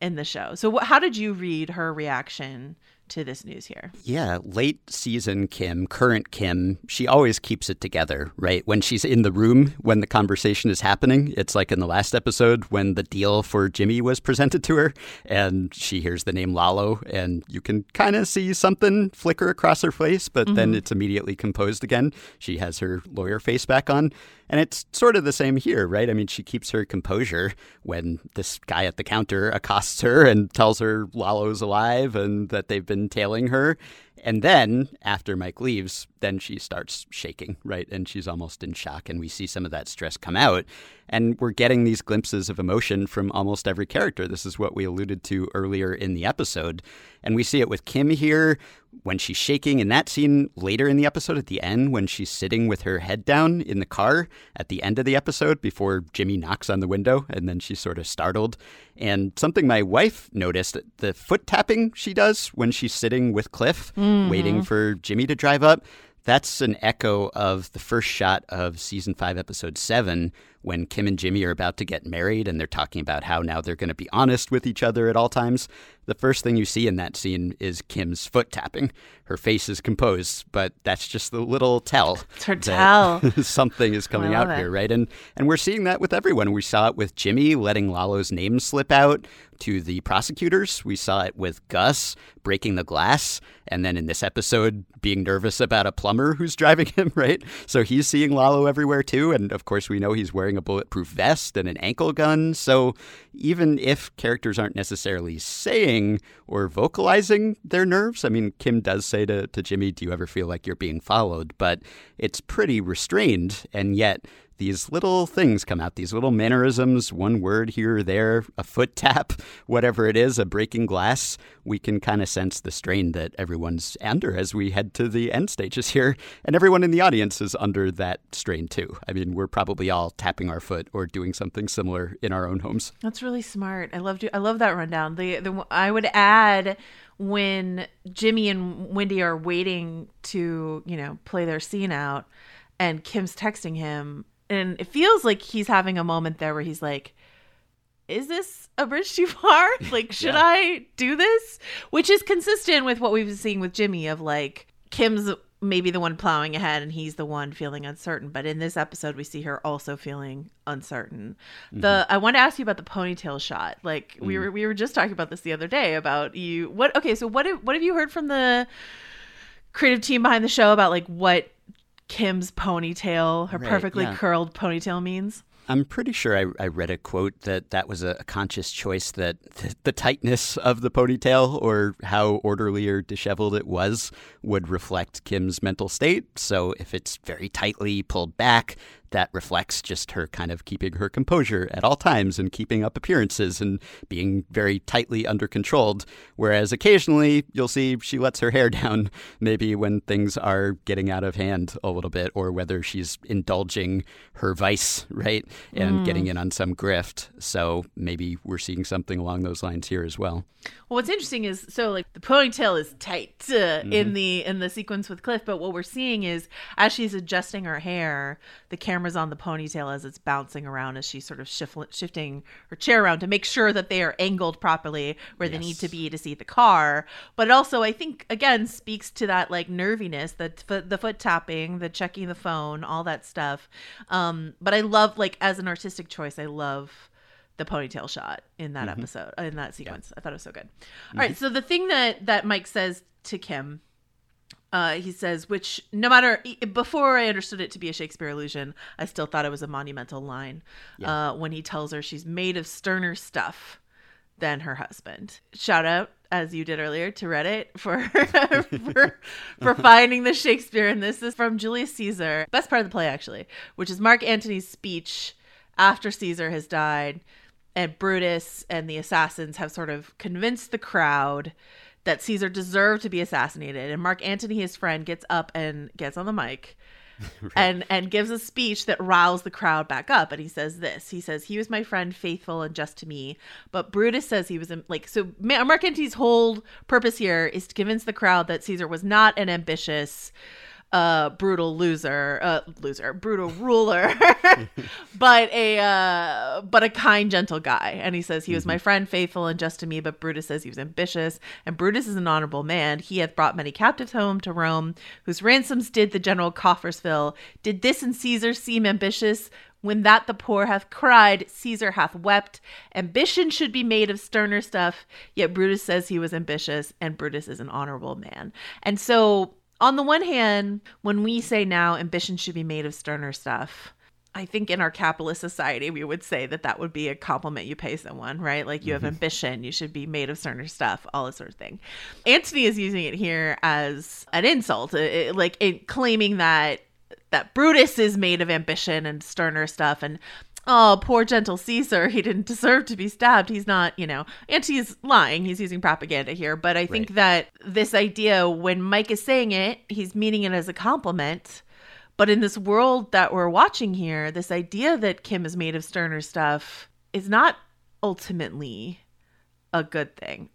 in the show. So wh- how did you read her reaction to this news here Yeah, late season Kim, current Kim, she always keeps it together, right? When she's in the room, when the conversation is happening, it's like in the last episode when the deal for Jimmy was presented to her and she hears the name Lalo and you can kind of see something flicker across her face, but then mm-hmm. it's immediately composed again. She has her lawyer face back on. And it's sort of the same here, right? I mean, she keeps her composure when this guy at the counter accosts her and tells her Lalo's alive and that they've been tailing her. And then after Mike leaves, then she starts shaking, right? And she's almost in shock. And we see some of that stress come out. And we're getting these glimpses of emotion from almost every character. This is what we alluded to earlier in the episode. And we see it with Kim here when she's shaking in that scene later in the episode at the end when she's sitting with her head down in the car at the end of the episode before Jimmy knocks on the window and then she's sort of startled. And something my wife noticed the foot tapping she does when she's sitting with Cliff mm. Waiting mm-hmm. for Jimmy to drive up. That's an echo of the first shot of season five, episode seven, when Kim and Jimmy are about to get married and they're talking about how now they're going to be honest with each other at all times. The first thing you see in that scene is Kim's foot tapping. Her face is composed, but that's just the little tell. It's her tell. something is coming out it. here, right? And and we're seeing that with everyone. We saw it with Jimmy letting Lalo's name slip out to the prosecutors. We saw it with Gus breaking the glass, and then in this episode being nervous about a plumber who's driving him, right? So he's seeing Lalo everywhere too, and of course we know he's wearing a bulletproof vest and an ankle gun. So even if characters aren't necessarily saying or vocalizing their nerves, I mean Kim does say to, to Jimmy, Do you ever feel like you're being followed? But it's pretty restrained, and yet these little things come out, these little mannerisms, one word here or there, a foot tap, whatever it is, a breaking glass. We can kind of sense the strain that everyone's under as we head to the end stages here. And everyone in the audience is under that strain too. I mean, we're probably all tapping our foot or doing something similar in our own homes. That's really smart. I love I love that rundown. The the I would add when Jimmy and Wendy are waiting to you know play their scene out, and Kim's texting him, and it feels like he's having a moment there where he's like. Is this a bridge too far? Like, should Yeah. I do this? Which is consistent with what we've been seeing with Jimmy of like Kim's maybe the one plowing ahead and he's the one feeling uncertain. But in this episode, we see her also feeling uncertain. The mm-hmm. I want to ask you about the ponytail shot. Like we mm. were we were just talking about this the other day about you. What okay? So what have, what have you heard from the creative team behind the show about like what Kim's ponytail, her Right, perfectly yeah. curled ponytail means? I'm pretty sure I, I read a quote that that was a, a conscious choice that th- the tightness of the ponytail or how orderly or disheveled it was would reflect Kim's mental state. So if it's very tightly pulled back, that reflects just her kind of keeping her composure at all times and keeping up appearances and being very tightly under controlled. Whereas occasionally you'll see she lets her hair down, maybe when things are getting out of hand a little bit, or whether she's indulging her vice, right? And getting in on some grift. So maybe we're seeing something along those lines here as well. Well, what's interesting is so like the ponytail is tight uh, in the in the sequence with Cliff, but what we're seeing is as she's adjusting her hair, the camera's on the ponytail as it's bouncing around as she's sort of shift, shifting her chair around to make sure that they are angled properly where they need to be to see the car. But also, I think again speaks to that like nerviness, the foot, the foot tapping, the checking the phone, all that stuff. Um, but I love like as an artistic choice, I love the ponytail shot in that episode in that sequence. I thought it was so good. All right, so the thing that that Mike says to Kim Uh, he says, which no matter before I understood it to be a Shakespeare illusion, I still thought it was a monumental line. Uh, when he tells her she's made of sterner stuff than her husband. Shout out, as you did earlier, to Reddit for for, for finding the Shakespeare in this. This is from Julius Caesar, best part of the play actually, which is Mark Antony's speech after Caesar has died, and Brutus and the assassins have sort of convinced the crowd that Caesar deserved to be assassinated. And Mark Antony, his friend, gets up and gets on the mic and and gives a speech that riles the crowd back up. And he says this: He says he was my friend, faithful and just to me. But Brutus says he was um, like so. Mark Antony's whole purpose here is to convince the crowd that Caesar was not an ambitious. Uh, brutal loser, uh, loser, brutal ruler, but a uh, but a kind, gentle guy. And he says he was my friend, faithful and just to me. But Brutus says he was ambitious, and Brutus is an honorable man. He hath brought many captives home to Rome, whose ransoms did the general coffers fill. Did this in Caesar seem ambitious? When that the poor hath cried, Caesar hath wept. Ambition should be made of sterner stuff. Yet Brutus says he was ambitious, and Brutus is an honorable man. And so, on the one hand, when we say now ambition should be made of sterner stuff, I think in our capitalist society, we would say that that would be a compliment you pay someone, right? Like you have ambition, you should be made of sterner stuff, all this sort of thing. Antony is using it here as an insult, uh, uh, like it, claiming that that Brutus is made of ambition and sterner stuff, and oh, poor gentle Caesar, he didn't deserve to be stabbed. He's not, you know, and he's lying. He's using propaganda here, but I think that this idea, when Mike is saying it, he's meaning it as a compliment. But in this world that we're watching here, this idea that Kim is made of sterner stuff is not ultimately a good thing.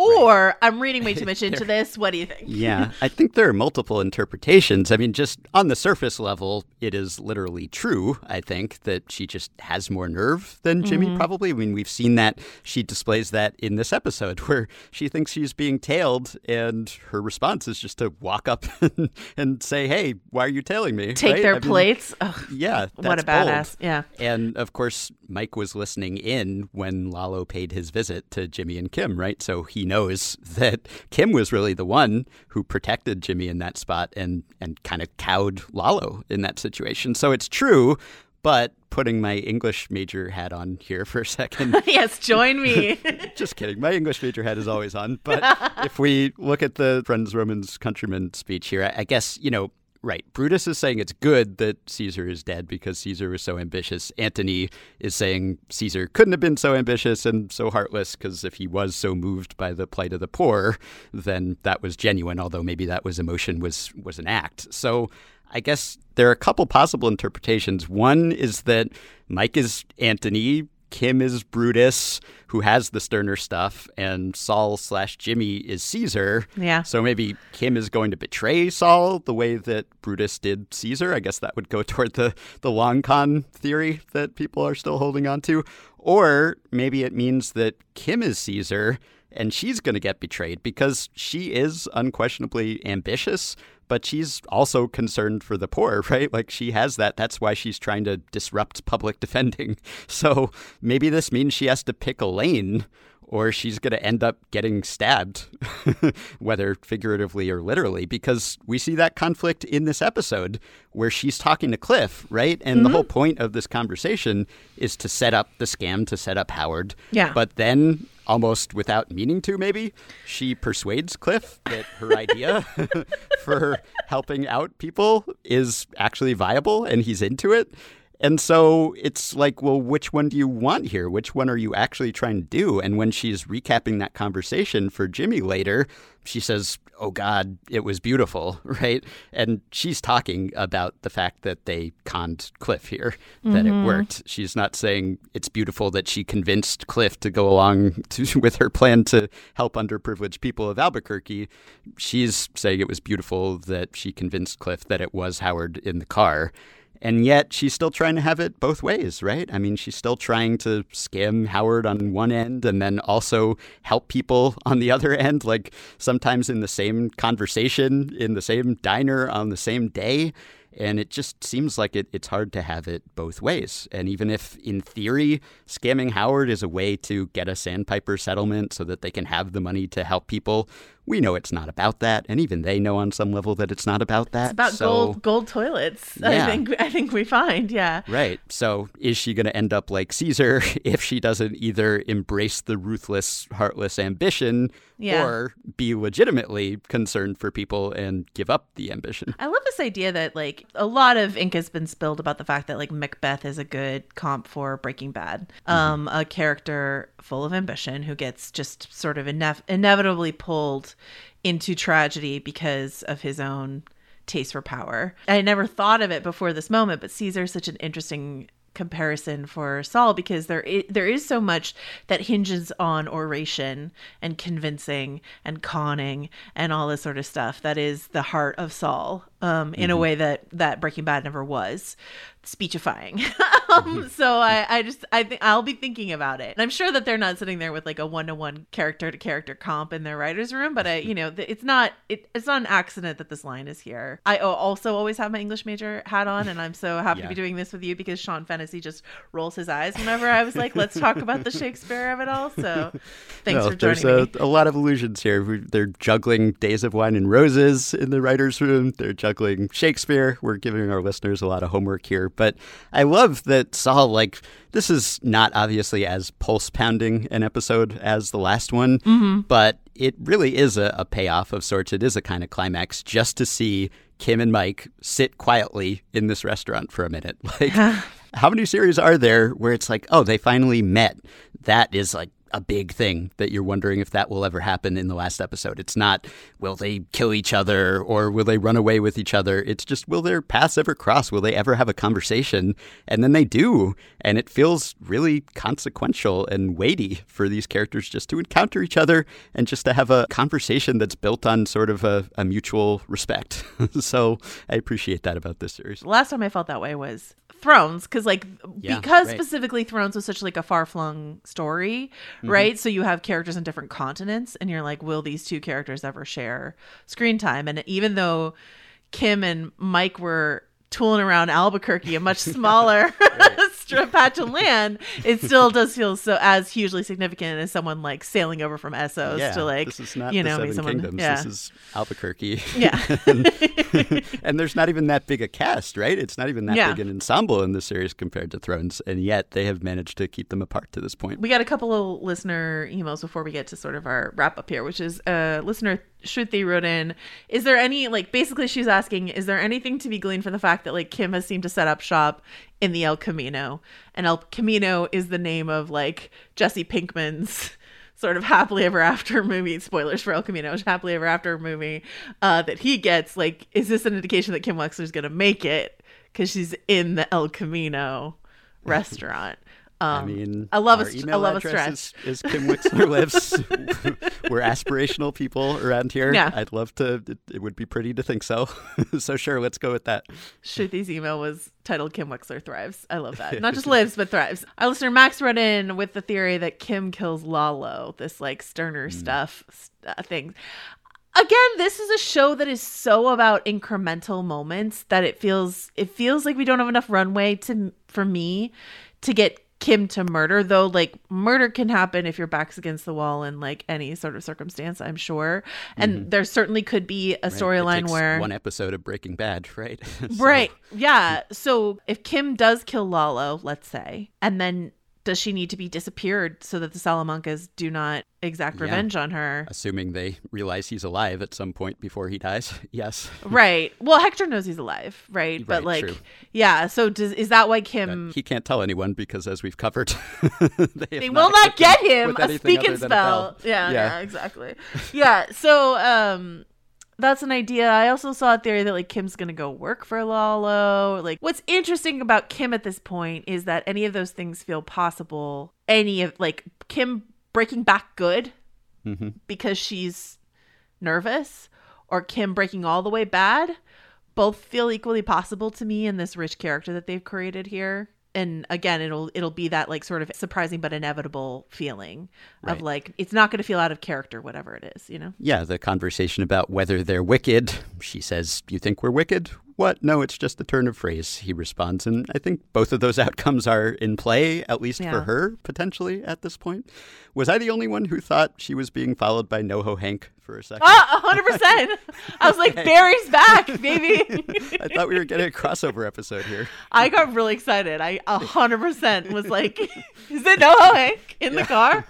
Or I'm reading way too much into this. What do you think? Yeah, I think there are multiple interpretations. I mean, just on the surface level, it is literally true, I think, that she just has more nerve than Jimmy, mm-hmm. probably. I mean, we've seen that. She displays that in this episode where she thinks she's being tailed, and her response is just to walk up and, and say, Hey, why are you tailing me? Take Right? their I mean, plates. Ugh, Yeah, what a bold. badass. Yeah. And of course, Mike was listening in when Lalo paid his visit to Jimmy and Kim, right? So he knows that Kim was really the one who protected Jimmy in that spot and, and kind of cowed Lalo in that situation. So it's true, but putting my English major hat on here for a second, yes, join me. just kidding. My English major hat is always on. But if we look at the Friends, Romans, Countrymen speech here, I, I guess, you know, right. Brutus is saying it's good that Caesar is dead because Caesar was so ambitious. Antony is saying Caesar couldn't have been so ambitious and so heartless because if he was so moved by the plight of the poor, then that was genuine, although maybe that was emotion was was an act. So I guess there are a couple possible interpretations. One is that Mike is Antony, Kim is Brutus, who has the sterner stuff, and Saul slash Jimmy is Caesar. Yeah. So maybe Kim is going to betray Saul the way that Brutus did Caesar. I guess that would go toward the, the long con theory that people are still holding on to. Or maybe it means that Kim is Caesar and she's going to get betrayed because she is unquestionably ambitious, but she's also concerned for the poor, right? Like she has that. That's why she's trying to disrupt public defending. So maybe this means she has to pick a lane or she's going to end up getting stabbed, whether figuratively or literally, because we see that conflict in this episode where she's talking to Cliff, right? And the whole mm-hmm. point of this conversation is to set up the scam, to set up Howard. Yeah. But then, almost without meaning to, maybe, she persuades Cliff that her idea for helping out people is actually viable and he's into it. And so it's like, well, which one do you want here? Which one are you actually trying to do? And when she's recapping that conversation for Jimmy later, she says, Oh God, it was beautiful, right? And she's talking about the fact that they conned Cliff here, that it mm-hmm. worked. She's not saying it's beautiful that she convinced Cliff to go along to, with her plan to help underprivileged people of Albuquerque. She's saying it was beautiful that she convinced Cliff that it was Howard in the car. And yet she's still trying to have it both ways, right? I mean, she's still trying to scam Howard on one end and then also help people on the other end, like sometimes in the same conversation, in the same diner on the same day. And it just seems like it, it's hard to have it both ways. And even if, in theory, scamming Howard is a way to get a sandpiper settlement so that they can have the money to help people, we know it's not about that, and even they know on some level that it's not about that. It's about so, gold gold toilets. Yeah. I think I think we find, yeah. Right. So is she going to end up like Caesar if she doesn't either embrace the ruthless, heartless ambition Yeah. or be legitimately concerned for people and give up the ambition? I love this idea that like a lot of ink has been spilled about the fact that like Macbeth is a good comp for Breaking Bad. Um, a character full of ambition who gets just sort of inev- inevitably pulled into tragedy because of his own taste for power. I never thought of it before this moment, but Caesar is such an interesting comparison for Saul because there is, there is so much that hinges on oration and convincing and conning and all this sort of stuff that is the heart of Saul um, in a way that that Breaking Bad never was speechifying. um, so I, I just I think I'll be thinking about it. And I'm sure that they're not sitting there with like a one to one character to character comp in their writers room, but I you know it's not it, it's not an accident that this line is here. I also always have my English major hat on, and I'm so happy to be doing this with you because Sean Fennessy just rolls his eyes whenever I was like, let's talk about the Shakespeare of it all. So thanks Well, for joining there's me. a, a lot of illusions here. They're juggling Days of Wine and Roses in the writer's room. They're juggling Shakespeare. We're giving our listeners a lot of homework here. But I love that Saul, like, this is not obviously as pulse pounding an episode as the last one, Mm-hmm. but it really is a, a payoff of sorts. It is a kind of climax just to see Kim and Mike sit quietly in this restaurant for a minute. Like, how many series are there where it's like, oh, they finally met? That is like a big thing that you're wondering if that will ever happen in the last episode. It's not will they kill each other or will they run away with each other. It's just will their paths ever cross? Will they ever have a conversation? And then they do, and it feels really consequential and weighty for these characters just to encounter each other and just to have a conversation that's built on sort of a, a mutual respect. so I appreciate that about this series. Last time I felt that way was Thrones, because like Yeah, because right. specifically Thrones was such like a far flung story, Mm-hmm. right? So you have characters in different continents, and you're like, will these two characters ever share screen time? And even though Kim and Mike were tooling around Albuquerque, a much smaller strip patch of land, it still does feel so as hugely significant as someone like sailing over from Essos yeah, to like this is not you the know Seven someone. Kingdoms. yeah. This is Albuquerque. Yeah. and, and there's not even that big a cast, right? It's not even that Yeah. big an ensemble in the series compared to Thrones, and yet they have managed to keep them apart to this point. We got a couple of listener emails before we get to sort of our wrap up here, which is uh, listener Shruti wrote in, is there any, like, basically she's asking, is there anything to be gleaned from the fact that, like, Kim has seemed to set up shop in the El Camino? And El Camino is the name of, like, Jesse Pinkman's sort of happily ever after movie, spoilers for El Camino, happily ever after movie uh, that he gets. Like, is this an indication that Kim Wexler's to make it? Because she's in the El Camino restaurant. Um, I mean, I love a email I love address stretch. Is, is Kim Wexler lives. We're aspirational people around here. Yeah. I'd love to. It, it would be pretty to think so. so sure, let's go with that. Shruti's email was titled Kim Wexler Thrives. I love that. Not just lives, but thrives. Our listener Max wrote in with the theory that Kim kills Lalo, this like Sterner stuff uh, thing. Again, this is a show that is so about incremental moments that it feels it feels like we don't have enough runway to for me to get Kim to murder, though like murder can happen if your back's against the wall in like any sort of circumstance, I'm sure. And mm-hmm. there certainly could be a? Storyline where one episode of Breaking Bad, right? So- Right. Yeah. So if Kim does kill Lalo, let's say, and then does she need to be disappeared so that the Salamancas do not exact Yeah. revenge on her? Assuming they realize he's alive at some point before he dies. Yes. Right. Well, Hector knows he's alive, right? But like, true. yeah. So does is that why Kim? he can't tell anyone because, as we've covered, they, they will not get him a speak and spell. Yeah, Yeah. yeah, exactly. yeah. So um that's an idea. I also saw a theory that like Kim's gonna go work for Lalo. Like what's interesting about Kim at this point is that any of those things feel possible. Any of like Kim breaking back good Mhm. because she's nervous or Kim breaking all the way bad both feel equally possible to me in this rich character that they've created here and again it'll it'll be that like sort of surprising but inevitable feeling of like it's not going to feel out of character whatever it is you know Yeah, the conversation about whether they're wicked. She says, You think we're wicked? What? No, it's just a turn of phrase, he responds. And I think both of those outcomes are in play, at least Yeah. for her, potentially, at this point. Was I the only one who thought she was being followed by NoHo Hank for a second. Ah, hundred percent. I was like, Barry's back, baby. I thought we were getting a crossover episode here. I got really excited. I a hundred percent was like, "Is it NoHo Hank in the car?"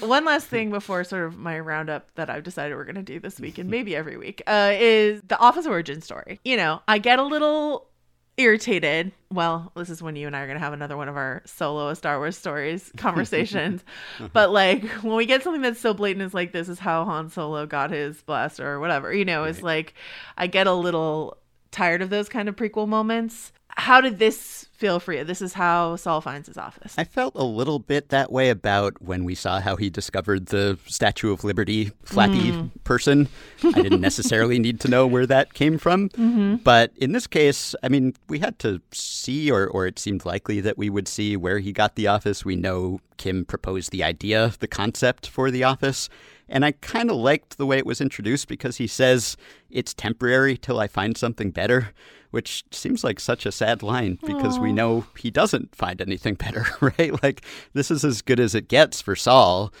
One last thing before sort of my roundup that I've decided we're gonna do this week and maybe every week uh, is the Office origin story. You know, I get a little irritated. Well, this is when you and I are gonna have another one of our solo Star Wars stories conversations. Uh-huh. but like when we get something that's so blatant as like this is how Han Solo got his blaster or whatever, you know, it's like I get a little tired of those kind of prequel moments. How did this feel for you? This is how Saul finds his office. I felt a little bit that way about when we saw how he discovered the Statue of Liberty flappy mm. person. I didn't necessarily need to know where that came from. Mm-hmm. But in this case, I mean, we had to see, or, or it seemed likely that we would see where he got the office. We know Kim proposed the idea, the concept for the office. And I kind of liked the way it was introduced because he says it's temporary till I find something better, which seems like such a sad line because we know he doesn't find anything better, right? Like this is as good as it gets for Saul.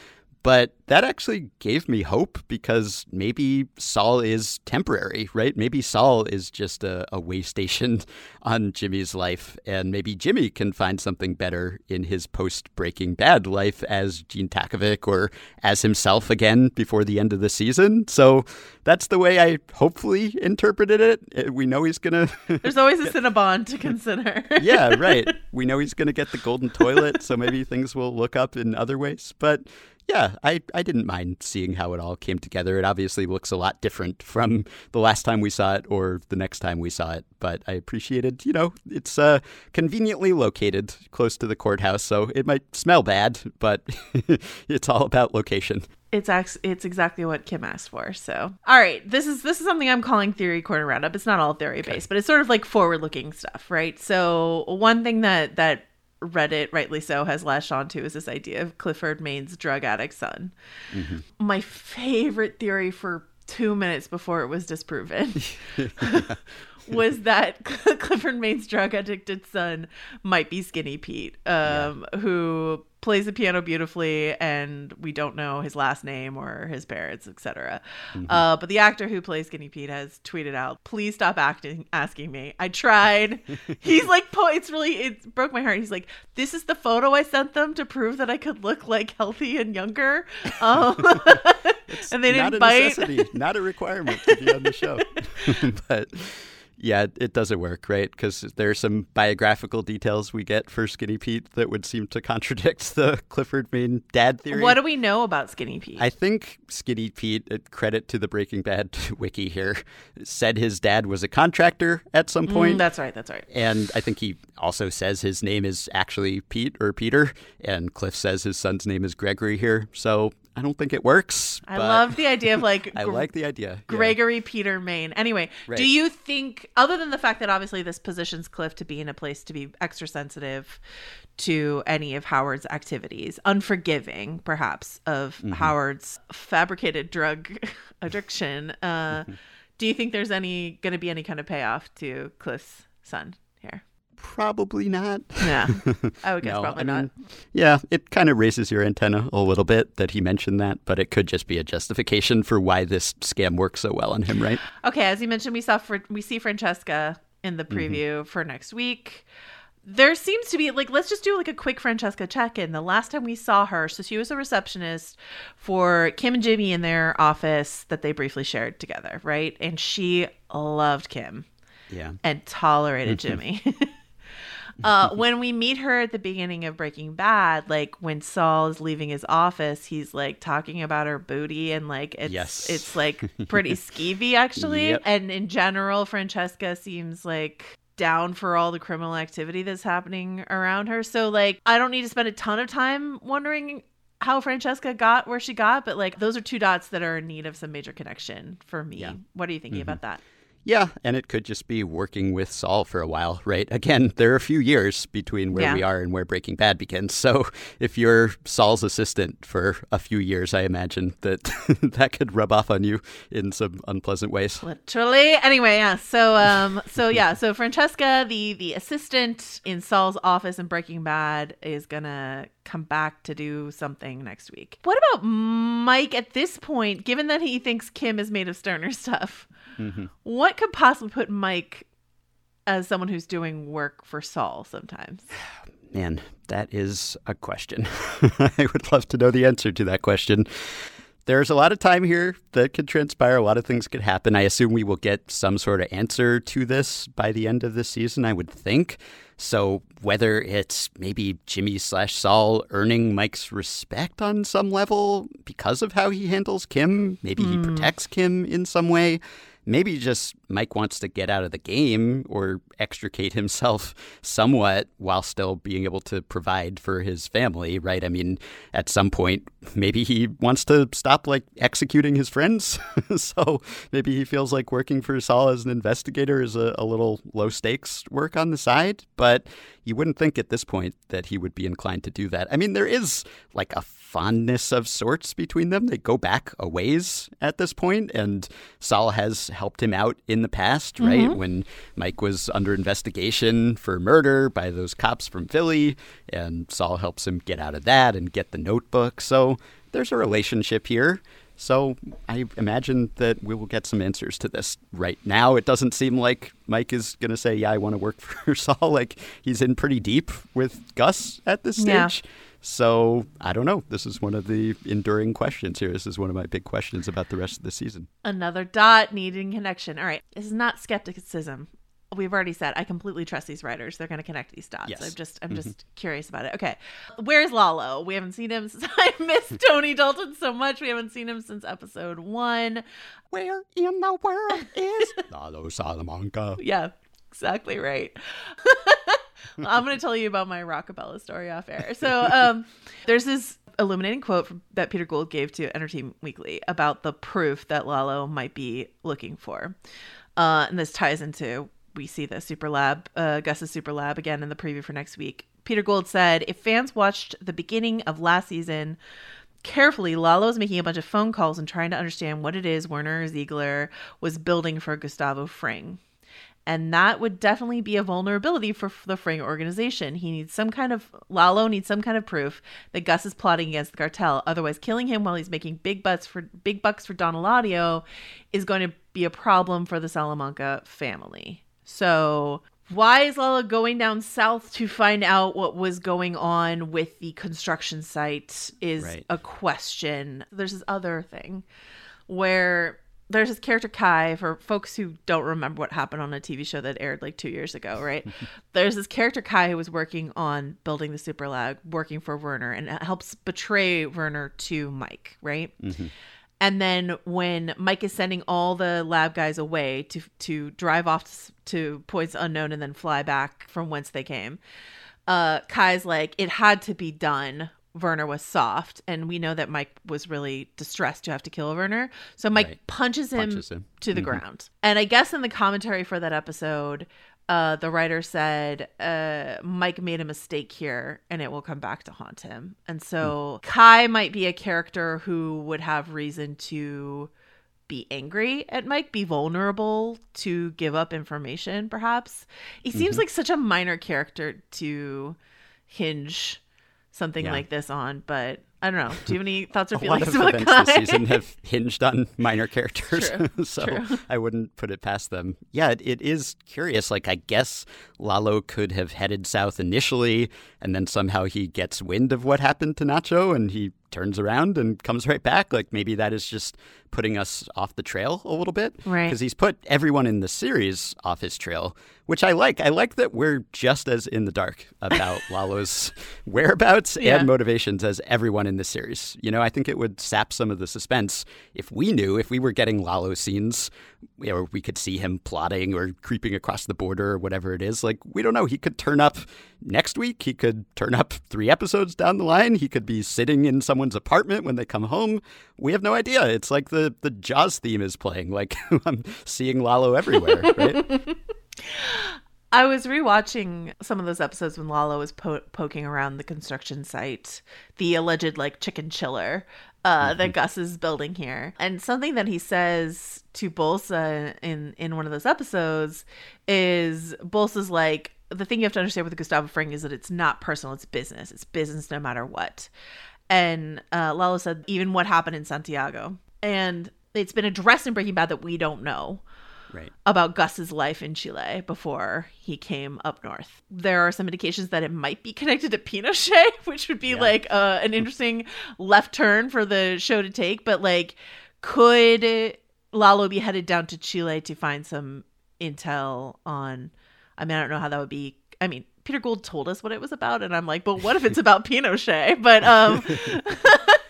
But that actually gave me hope because maybe Saul is temporary, right? Maybe Saul is just a, a way station on Jimmy's life, and maybe Jimmy can find something better in his post Breaking Bad life as Gene Takovic or as himself again before the end of the season. So that's the way I hopefully interpreted it. Uh, We know he's gonna There's always a Cinnabon to consider. yeah, right. We know he's going to get the golden toilet, so maybe things will look up in other ways. But yeah, I, I didn't mind seeing how it all came together. It obviously looks a lot different from the last time we saw it or the next time we saw it. But I appreciated, you know, it's uh, conveniently located close to the courthouse, so it might smell bad, but it's all about location. It's ex- it's exactly what Kim asked for. So, all right, this is this is something I'm calling theory corner roundup. It's not all theory based, but it's sort of like forward looking stuff, right? So, one thing that that Reddit, rightly so, has latched onto is this idea of Clifford Main's drug addict son. Mm-hmm. My favorite theory for two minutes before it was disproven was that Clifford Main's drug addicted son might be Skinny Pete, um, who plays the piano beautifully, and we don't know his last name or his parents, etc. Uh, but the actor who plays Skinny Pete has tweeted out, "Please stop acting, asking me. I tried." He's like, po- "It's really it broke my heart." He's like, "This is the photo I sent them to prove that I could look like healthy and younger." Um, and they not didn't a bite. necessity, not a requirement to be on the show. but yeah, it doesn't work, right? Because there are some biographical details we get for Skinny Pete that would seem to contradict the Clifford Main dad theory. What do we know about Skinny Pete? I think Skinny Pete, uh, credit to the Breaking Bad wiki here, said his dad was a contractor at some Mm, point. that's right. That's right. And I think he also says his name is actually Pete or Peter, and Cliff says his son's name is Gregory here. So I don't think it works. I love the idea of like I like the idea. yeah. Gregory Peter Main. Anyway, Right. do you think, other than the fact that obviously this positions Cliff to be in a place to be extra sensitive to any of Howard's activities, unforgiving perhaps of Mm-hmm. Howard's fabricated drug addiction, uh, Mm-hmm. do you think there's any going to be any kind of payoff to Cliff's son? Probably not. Yeah, I would guess No, probably I not. yeah, it kind of raises your antenna a little bit that he mentioned that, but it could just be a justification for why this scam works so well on him, right? Okay, as you mentioned, we saw Fr- we see Francesca in the mm-hmm. preview for next week. There seems to be like let's just do like a quick Francesca check-in. The last time we saw her, so she was a receptionist for Kim and Jimmy in their office that they briefly shared together, right? And she loved Kim Yeah. and tolerated mm-hmm. Jimmy. uh, when we meet her at the beginning of Breaking Bad, like when Saul is leaving his office, he's like talking about her booty and like it's Yes. it's like pretty skeevy actually. Yep. And in general, Francesca seems like down for all the criminal activity that's happening around her. So like I don't need to spend a ton of time wondering how Francesca got where she got, but like those are two dots that are in need of some major connection for me. Yeah. What are you thinking about that? Yeah, and it could just be working with Saul for a while, right? Again, there are a few years between where Yeah. we are and where Breaking Bad begins. So if you're Saul's assistant for a few years, I imagine that that could rub off on you in some unpleasant ways. Literally. Anyway, yeah. So um so yeah, so Francesca, the the assistant in Saul's office in Breaking Bad is going to come back to do something next week. What about Mike at this point, given that he thinks Kim is made of sterner stuff? Mm-hmm. What could possibly put Mike as someone who's doing work for Saul sometimes? Man, that is a question. I would love to know the answer to that question. There's a lot of time here that could transpire. A lot of things could happen. I assume we will get some sort of answer to this by the end of the season, I would think. So, whether it's maybe Jimmy slash Saul earning Mike's respect on some level because of how he handles Kim, maybe he hmm. protects Kim in some way, maybe just Mike wants to get out of the game or extricate himself somewhat while still being able to provide for his family, right? I mean, at some point, maybe he wants to stop like executing his friends. so maybe he feels like working for Saul as an investigator is a, a little low stakes work on the side. But you wouldn't think at this point that he would be inclined to do that. I mean, there is like a fondness of sorts between them. They go back a ways at this point, and Saul has helped him out in the past, right? Mm-hmm. When Mike was under investigation for murder by those cops from Philly, and Saul helps him get out of that and get the notebook. So there's a relationship here. So I imagine that we will get some answers to this. Right now, it doesn't seem like Mike is going to say, "Yeah, I want to work for Saul." Like he's in pretty deep with Gus at this Yeah. So I don't know. This is one of the enduring questions here. This is one of my big questions about the rest of the season. Another dot needing connection. All right. This is not skepticism. We've already said I completely trust these writers. They're going to connect these dots. Yes. I'm just I'm mm-hmm. just curious about it. Okay. Where's Lalo? We haven't seen him since I miss Tony Dalton so much. We haven't seen him since episode 1. Where in the world is Lalo Salamanca? Yeah, exactly right. I'm going to tell you about my Rockabella story off air. So, um, there's this illuminating quote from, that Peter Gould gave to Entertainment Weekly about the proof that Lalo might be looking for. Uh, and this ties into we see the super lab, uh, Gus's super lab again in the preview for next week. Peter Gould said, if fans watched the beginning of last season carefully, Lalo was making a bunch of phone calls and trying to understand what it is Werner Ziegler was building for Gustavo Fring. And that would definitely be a vulnerability for the Fring organization. He needs some kind of Lalo needs some kind of proof that Gus is plotting against the cartel. Otherwise, killing him while he's making big bucks for big bucks for Don Eladio is going to be a problem for the Salamanca family. So why is Lalo going down south to find out what was going on with the construction site is Right. a question. There's this other thing where there's this character Kai for folks who don't remember what happened on a TV show that aired like two years ago, right? there's this character Kai who was working on building the super lab, working for Werner, and it helps betray Werner to Mike, right? And then when Mike is sending all the lab guys away to to drive off to, to points unknown and then fly back from whence they came, uh, Kai's like, it had to be done. Werner was soft, and we know that Mike was really distressed to have to kill Werner. So Mike Right. punches him, Punches him. to the Mhm. ground. And I guess in the commentary for that episode, uh, the writer said uh, Mike made a mistake here, and it will come back to haunt him. And so Kai might be a character who would have reason to be angry at Mike, be vulnerable to give up information, perhaps. He Mm-hmm. seems like such a minor character to hinge something Yeah. like this on, but I don't know. Do you have any thoughts or a lot feelings of about events Kai? this season have hinged on minor characters, True, so true. I wouldn't put it past them. Yeah, it, it is curious. Like I guess Lalo could have headed south initially, and then somehow he gets wind of what happened to Nacho, and he turns around and comes right back. Like maybe that is just putting us off the trail a little bit, Right. Because he's put everyone in the series off his trail, which I like. I like that we're just as in the dark about Lalo's whereabouts Yeah. and motivations as everyone in the series. You know, I think it would sap some of the suspense if we knew, if we were getting Lalo scenes, or we could see him plotting or creeping across the border or whatever it is. Like, we don't know. He could turn up next week. He could turn up three episodes down the line. He could be sitting in someone's apartment when they come home. We have no idea. It's like the the, the Jaws theme is playing. Like I'm seeing Lalo everywhere, right? I was rewatching some of those episodes when Lalo was po- poking around the construction site, the alleged like chicken chiller uh, that Gus is building here, and something that he says to Bolsa in in one of those episodes is Bolsa's like the thing you have to understand with Gustavo Fring is that it's not personal, it's business. It's business no matter what. And uh, Lalo said even what happened in Santiago, and it's been addressed in Breaking Bad that we don't know right. about Gus's life in Chile before he came up north. There are some indications that it might be connected to Pinochet, which would be Yeah. like uh, an interesting left turn for the show to take. But like, could Lalo be headed down to Chile to find some intel on? I mean, I don't know how that would be. I mean. Peter Gould told us what it was about, and I'm like, but what if it's about Pinochet? But um,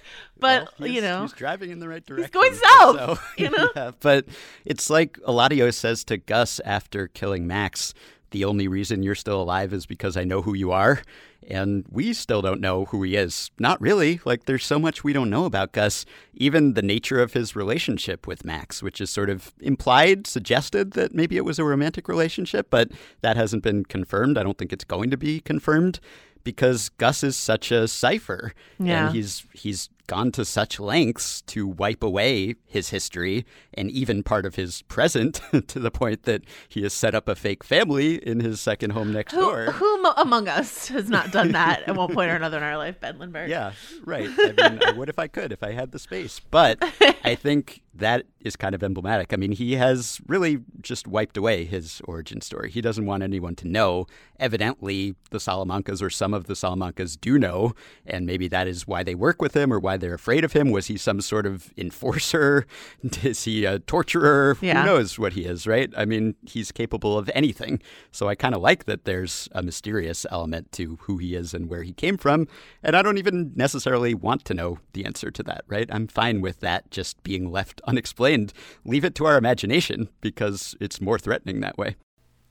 but Well, you know, he's driving in the right direction. He's going south, so- you know? Yeah, but it's like Eladio says to Gus after killing Max. The only reason you're still alive is because I know who you are, and we still don't know who he is. Not really. Like there's so much we don't know about Gus. Even the nature of his relationship with Max, which is sort of implied, suggested that maybe it was a romantic relationship, but that hasn't been confirmed. I don't think it's going to be confirmed because Gus is such a cipher, Yeah. and he's he's gone to such lengths to wipe away his history and even part of his present to the point that he has set up a fake family in his second home next Who, door. who among us has not done that at one point or another in our life? Ben Lindbergh. Yeah, right. I mean, uh, I would if I could, if I had the space. But I think that is kind of emblematic. I mean, he has really just wiped away his origin story. He doesn't want anyone to know. Evidently, the Salamancas or some of the Salamancas do know, and maybe that is why they work with him or why they're afraid of him. Was he some sort of enforcer? Is he a torturer? Yeah. Who knows what he is, right? I mean, he's capable of anything. So I kind of like that there's a mysterious element to who he is and where he came from. And I don't even necessarily want to know the answer to that, right? I'm fine with that just being left unexplained. Leave it to our imagination because it's more threatening that way.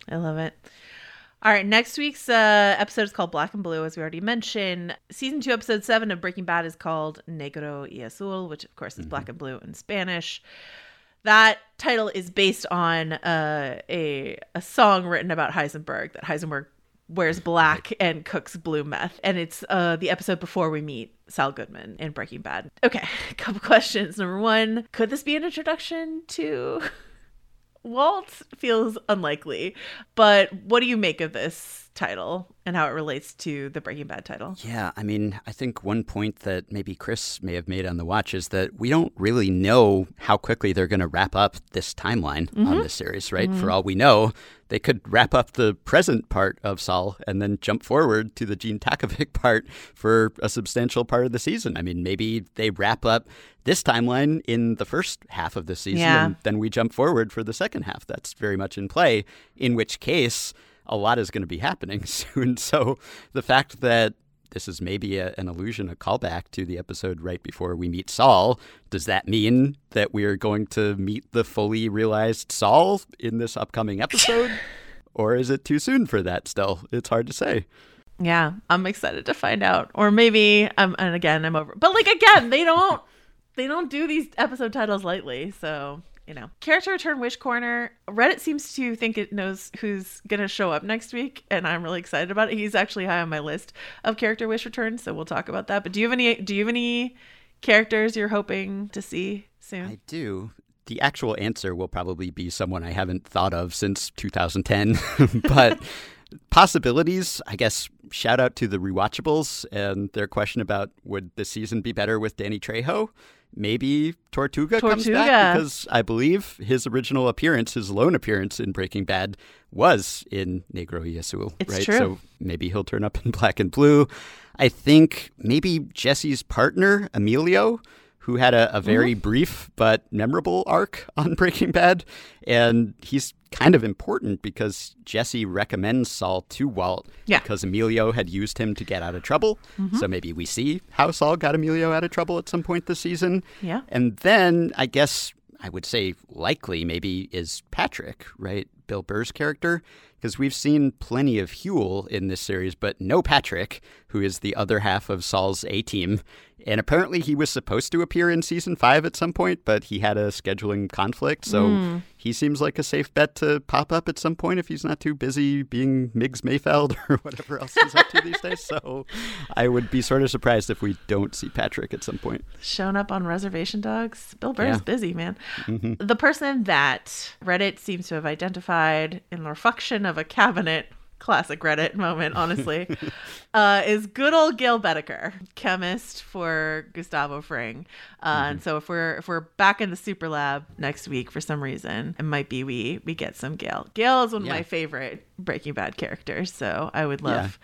I love it. All right, next week's uh, episode is called Black and Blue, as we already mentioned. Season two, episode seven of Breaking Bad is called Negro y Azul, which of course is black and blue in Spanish. That title is based on uh, a a song written about Heisenberg that Heisenberg wears black and cooks blue meth, and it's uh, the episode before we meet Saul Goodman in Breaking Bad. Okay, a couple questions. Number one, could this be an introduction to Walt feels unlikely, but what do you make of this title and how it relates to the Breaking Bad title? Yeah, I mean, I think one point that maybe Chris may have made on the watch is that we don't really know how quickly they're going to wrap up this timeline on mm-hmm. this series, right? For mm-hmm. all we know, they could wrap up the present part of Saul and then jump forward to the Gene Takavic part for a substantial part of the season. I mean, maybe they wrap up this timeline in the first half of the season Yeah. and then we jump forward for the second half. That's very much in play, in which case a lot is going to be happening soon. So the fact that this is maybe a, an allusion, a callback to the episode right before we meet Saul, does that mean that we're going to meet the fully realized Saul in this upcoming episode? or is it too soon for that still? It's hard to say. Yeah, I'm excited to find out. Or maybe I'm and again I'm over. But like again, they don't they don't do these episode titles lightly, so you know. Character return wish corner. Reddit seems to think it knows who's gonna show up next week, and I'm really excited about it. He's actually high on my list of character wish returns, so we'll talk about that. But do you have any do you have any characters you're hoping to see soon? I do. The actual answer will probably be someone I haven't thought of since 2010. but possibilities, I guess, shout out to the rewatchables and their question about would the season be better with Danny Trejo? Maybe Tortuga, comes back because I believe his original appearance, his lone appearance in Breaking Bad, was in Negro y Azul. It's right? true. So maybe he'll turn up in black and blue. I think maybe Jesse's partner, Emilio, who had a, a very Mm-hmm. brief but memorable arc on Breaking Bad. And he's kind of important because Jesse recommends Saul to Walt Yeah. Mm-hmm. because Emilio had used him to get out of trouble. So maybe we see how Saul got Emilio out of trouble at some point this season. Yeah. And then I guess I would say likely maybe is Patrick, right? Bill Burr's character. Because we've seen plenty of Huell in this series, but no Patrick, who is the other half of Saul's A team. And apparently he was supposed to appear in season five at some point, but he had a scheduling conflict. So Mm. he seems like a safe bet to pop up at some point if he's not too busy being Migs Mayfeld or whatever else he's up to these days. So I would be sort of surprised if we don't see Patrick at some point. Showing up on reservation dogs. Bill Burr is Yeah. busy, man. Mhm. The person that Reddit seems to have identified in the reflection of a cabinet, classic Reddit moment, honestly, uh, is good old Gale Boetticher, chemist for Gustavo Fring. Uh, And so if we're if we're back in the super lab next week for some reason, it might be we we get some Gale. Gale is one of my favorite Breaking Bad characters, so I would love.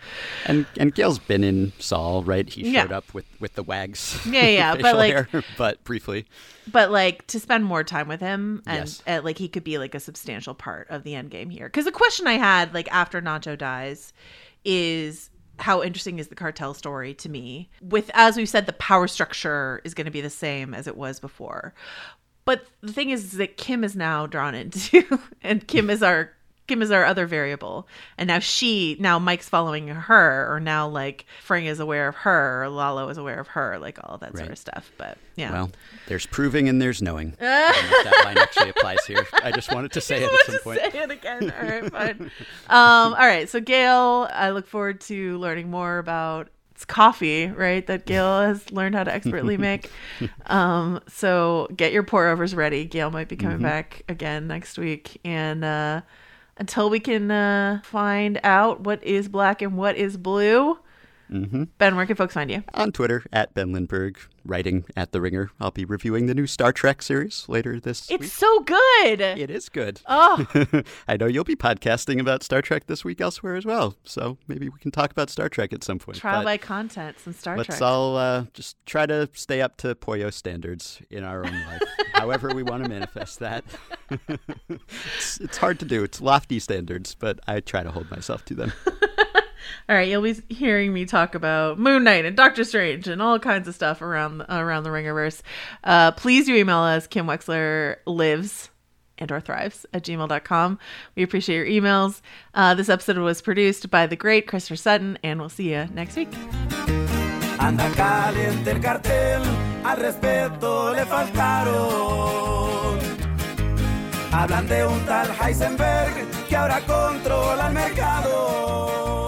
And and Gale's been in Saul, right? He Yeah. showed up with, with the wags. Yeah, yeah, but, like- hair, but briefly. But like to spend more time with him and Yes. uh, like he could be like a substantial part of the end game here because the question i had like after nacho dies is how interesting is the cartel story to me with as we've said the power structure is going to be the same as it was before but the thing is that kim is now drawn into and kim is our kim is our other variable and now she now mike's following her or now like Fring is aware of her or lalo is aware of her like all of that sort of stuff but yeah Well, there's proving and there's knowing. I don't know if that line actually applies here. I just wanted to say it at some point. Say it again. All right, fine. um, all right. So Gale, I look forward to learning more about it's coffee, right? That Gale has learned how to expertly make. Um, so get your pour overs ready. Gale might be coming back again next week, and uh, until we can uh, find out what is black and what is blue, hmm Ben, where can folks find you? On Twitter, at Ben Lindbergh, writing at The Ringer. I'll be reviewing the new Star Trek series later this It's week. It's so good. It is good. Oh, I know you'll be podcasting about Star Trek this week elsewhere as well. So maybe we can talk about Star Trek at some point. trial But by content, some Star Trek. Let's Trek. all uh, just try to stay up to Poyo standards in our own life, however we want to manifest that. it's, it's hard to do. It's lofty standards, but I try to hold myself to them. All right, you'll be hearing me talk about Moon Knight and Doctor Strange and all kinds of stuff around around the Ringerverse. Uh, please do email us, Kim Wexler lives and or thrives at gmail.com. We appreciate your emails. Uh, this episode was produced by the great Christopher Sutton, and we'll see you next week. Anda caliente el cartel, al respeto le faltaron. Hablan de un tal Heisenberg que ahora controla el mercado.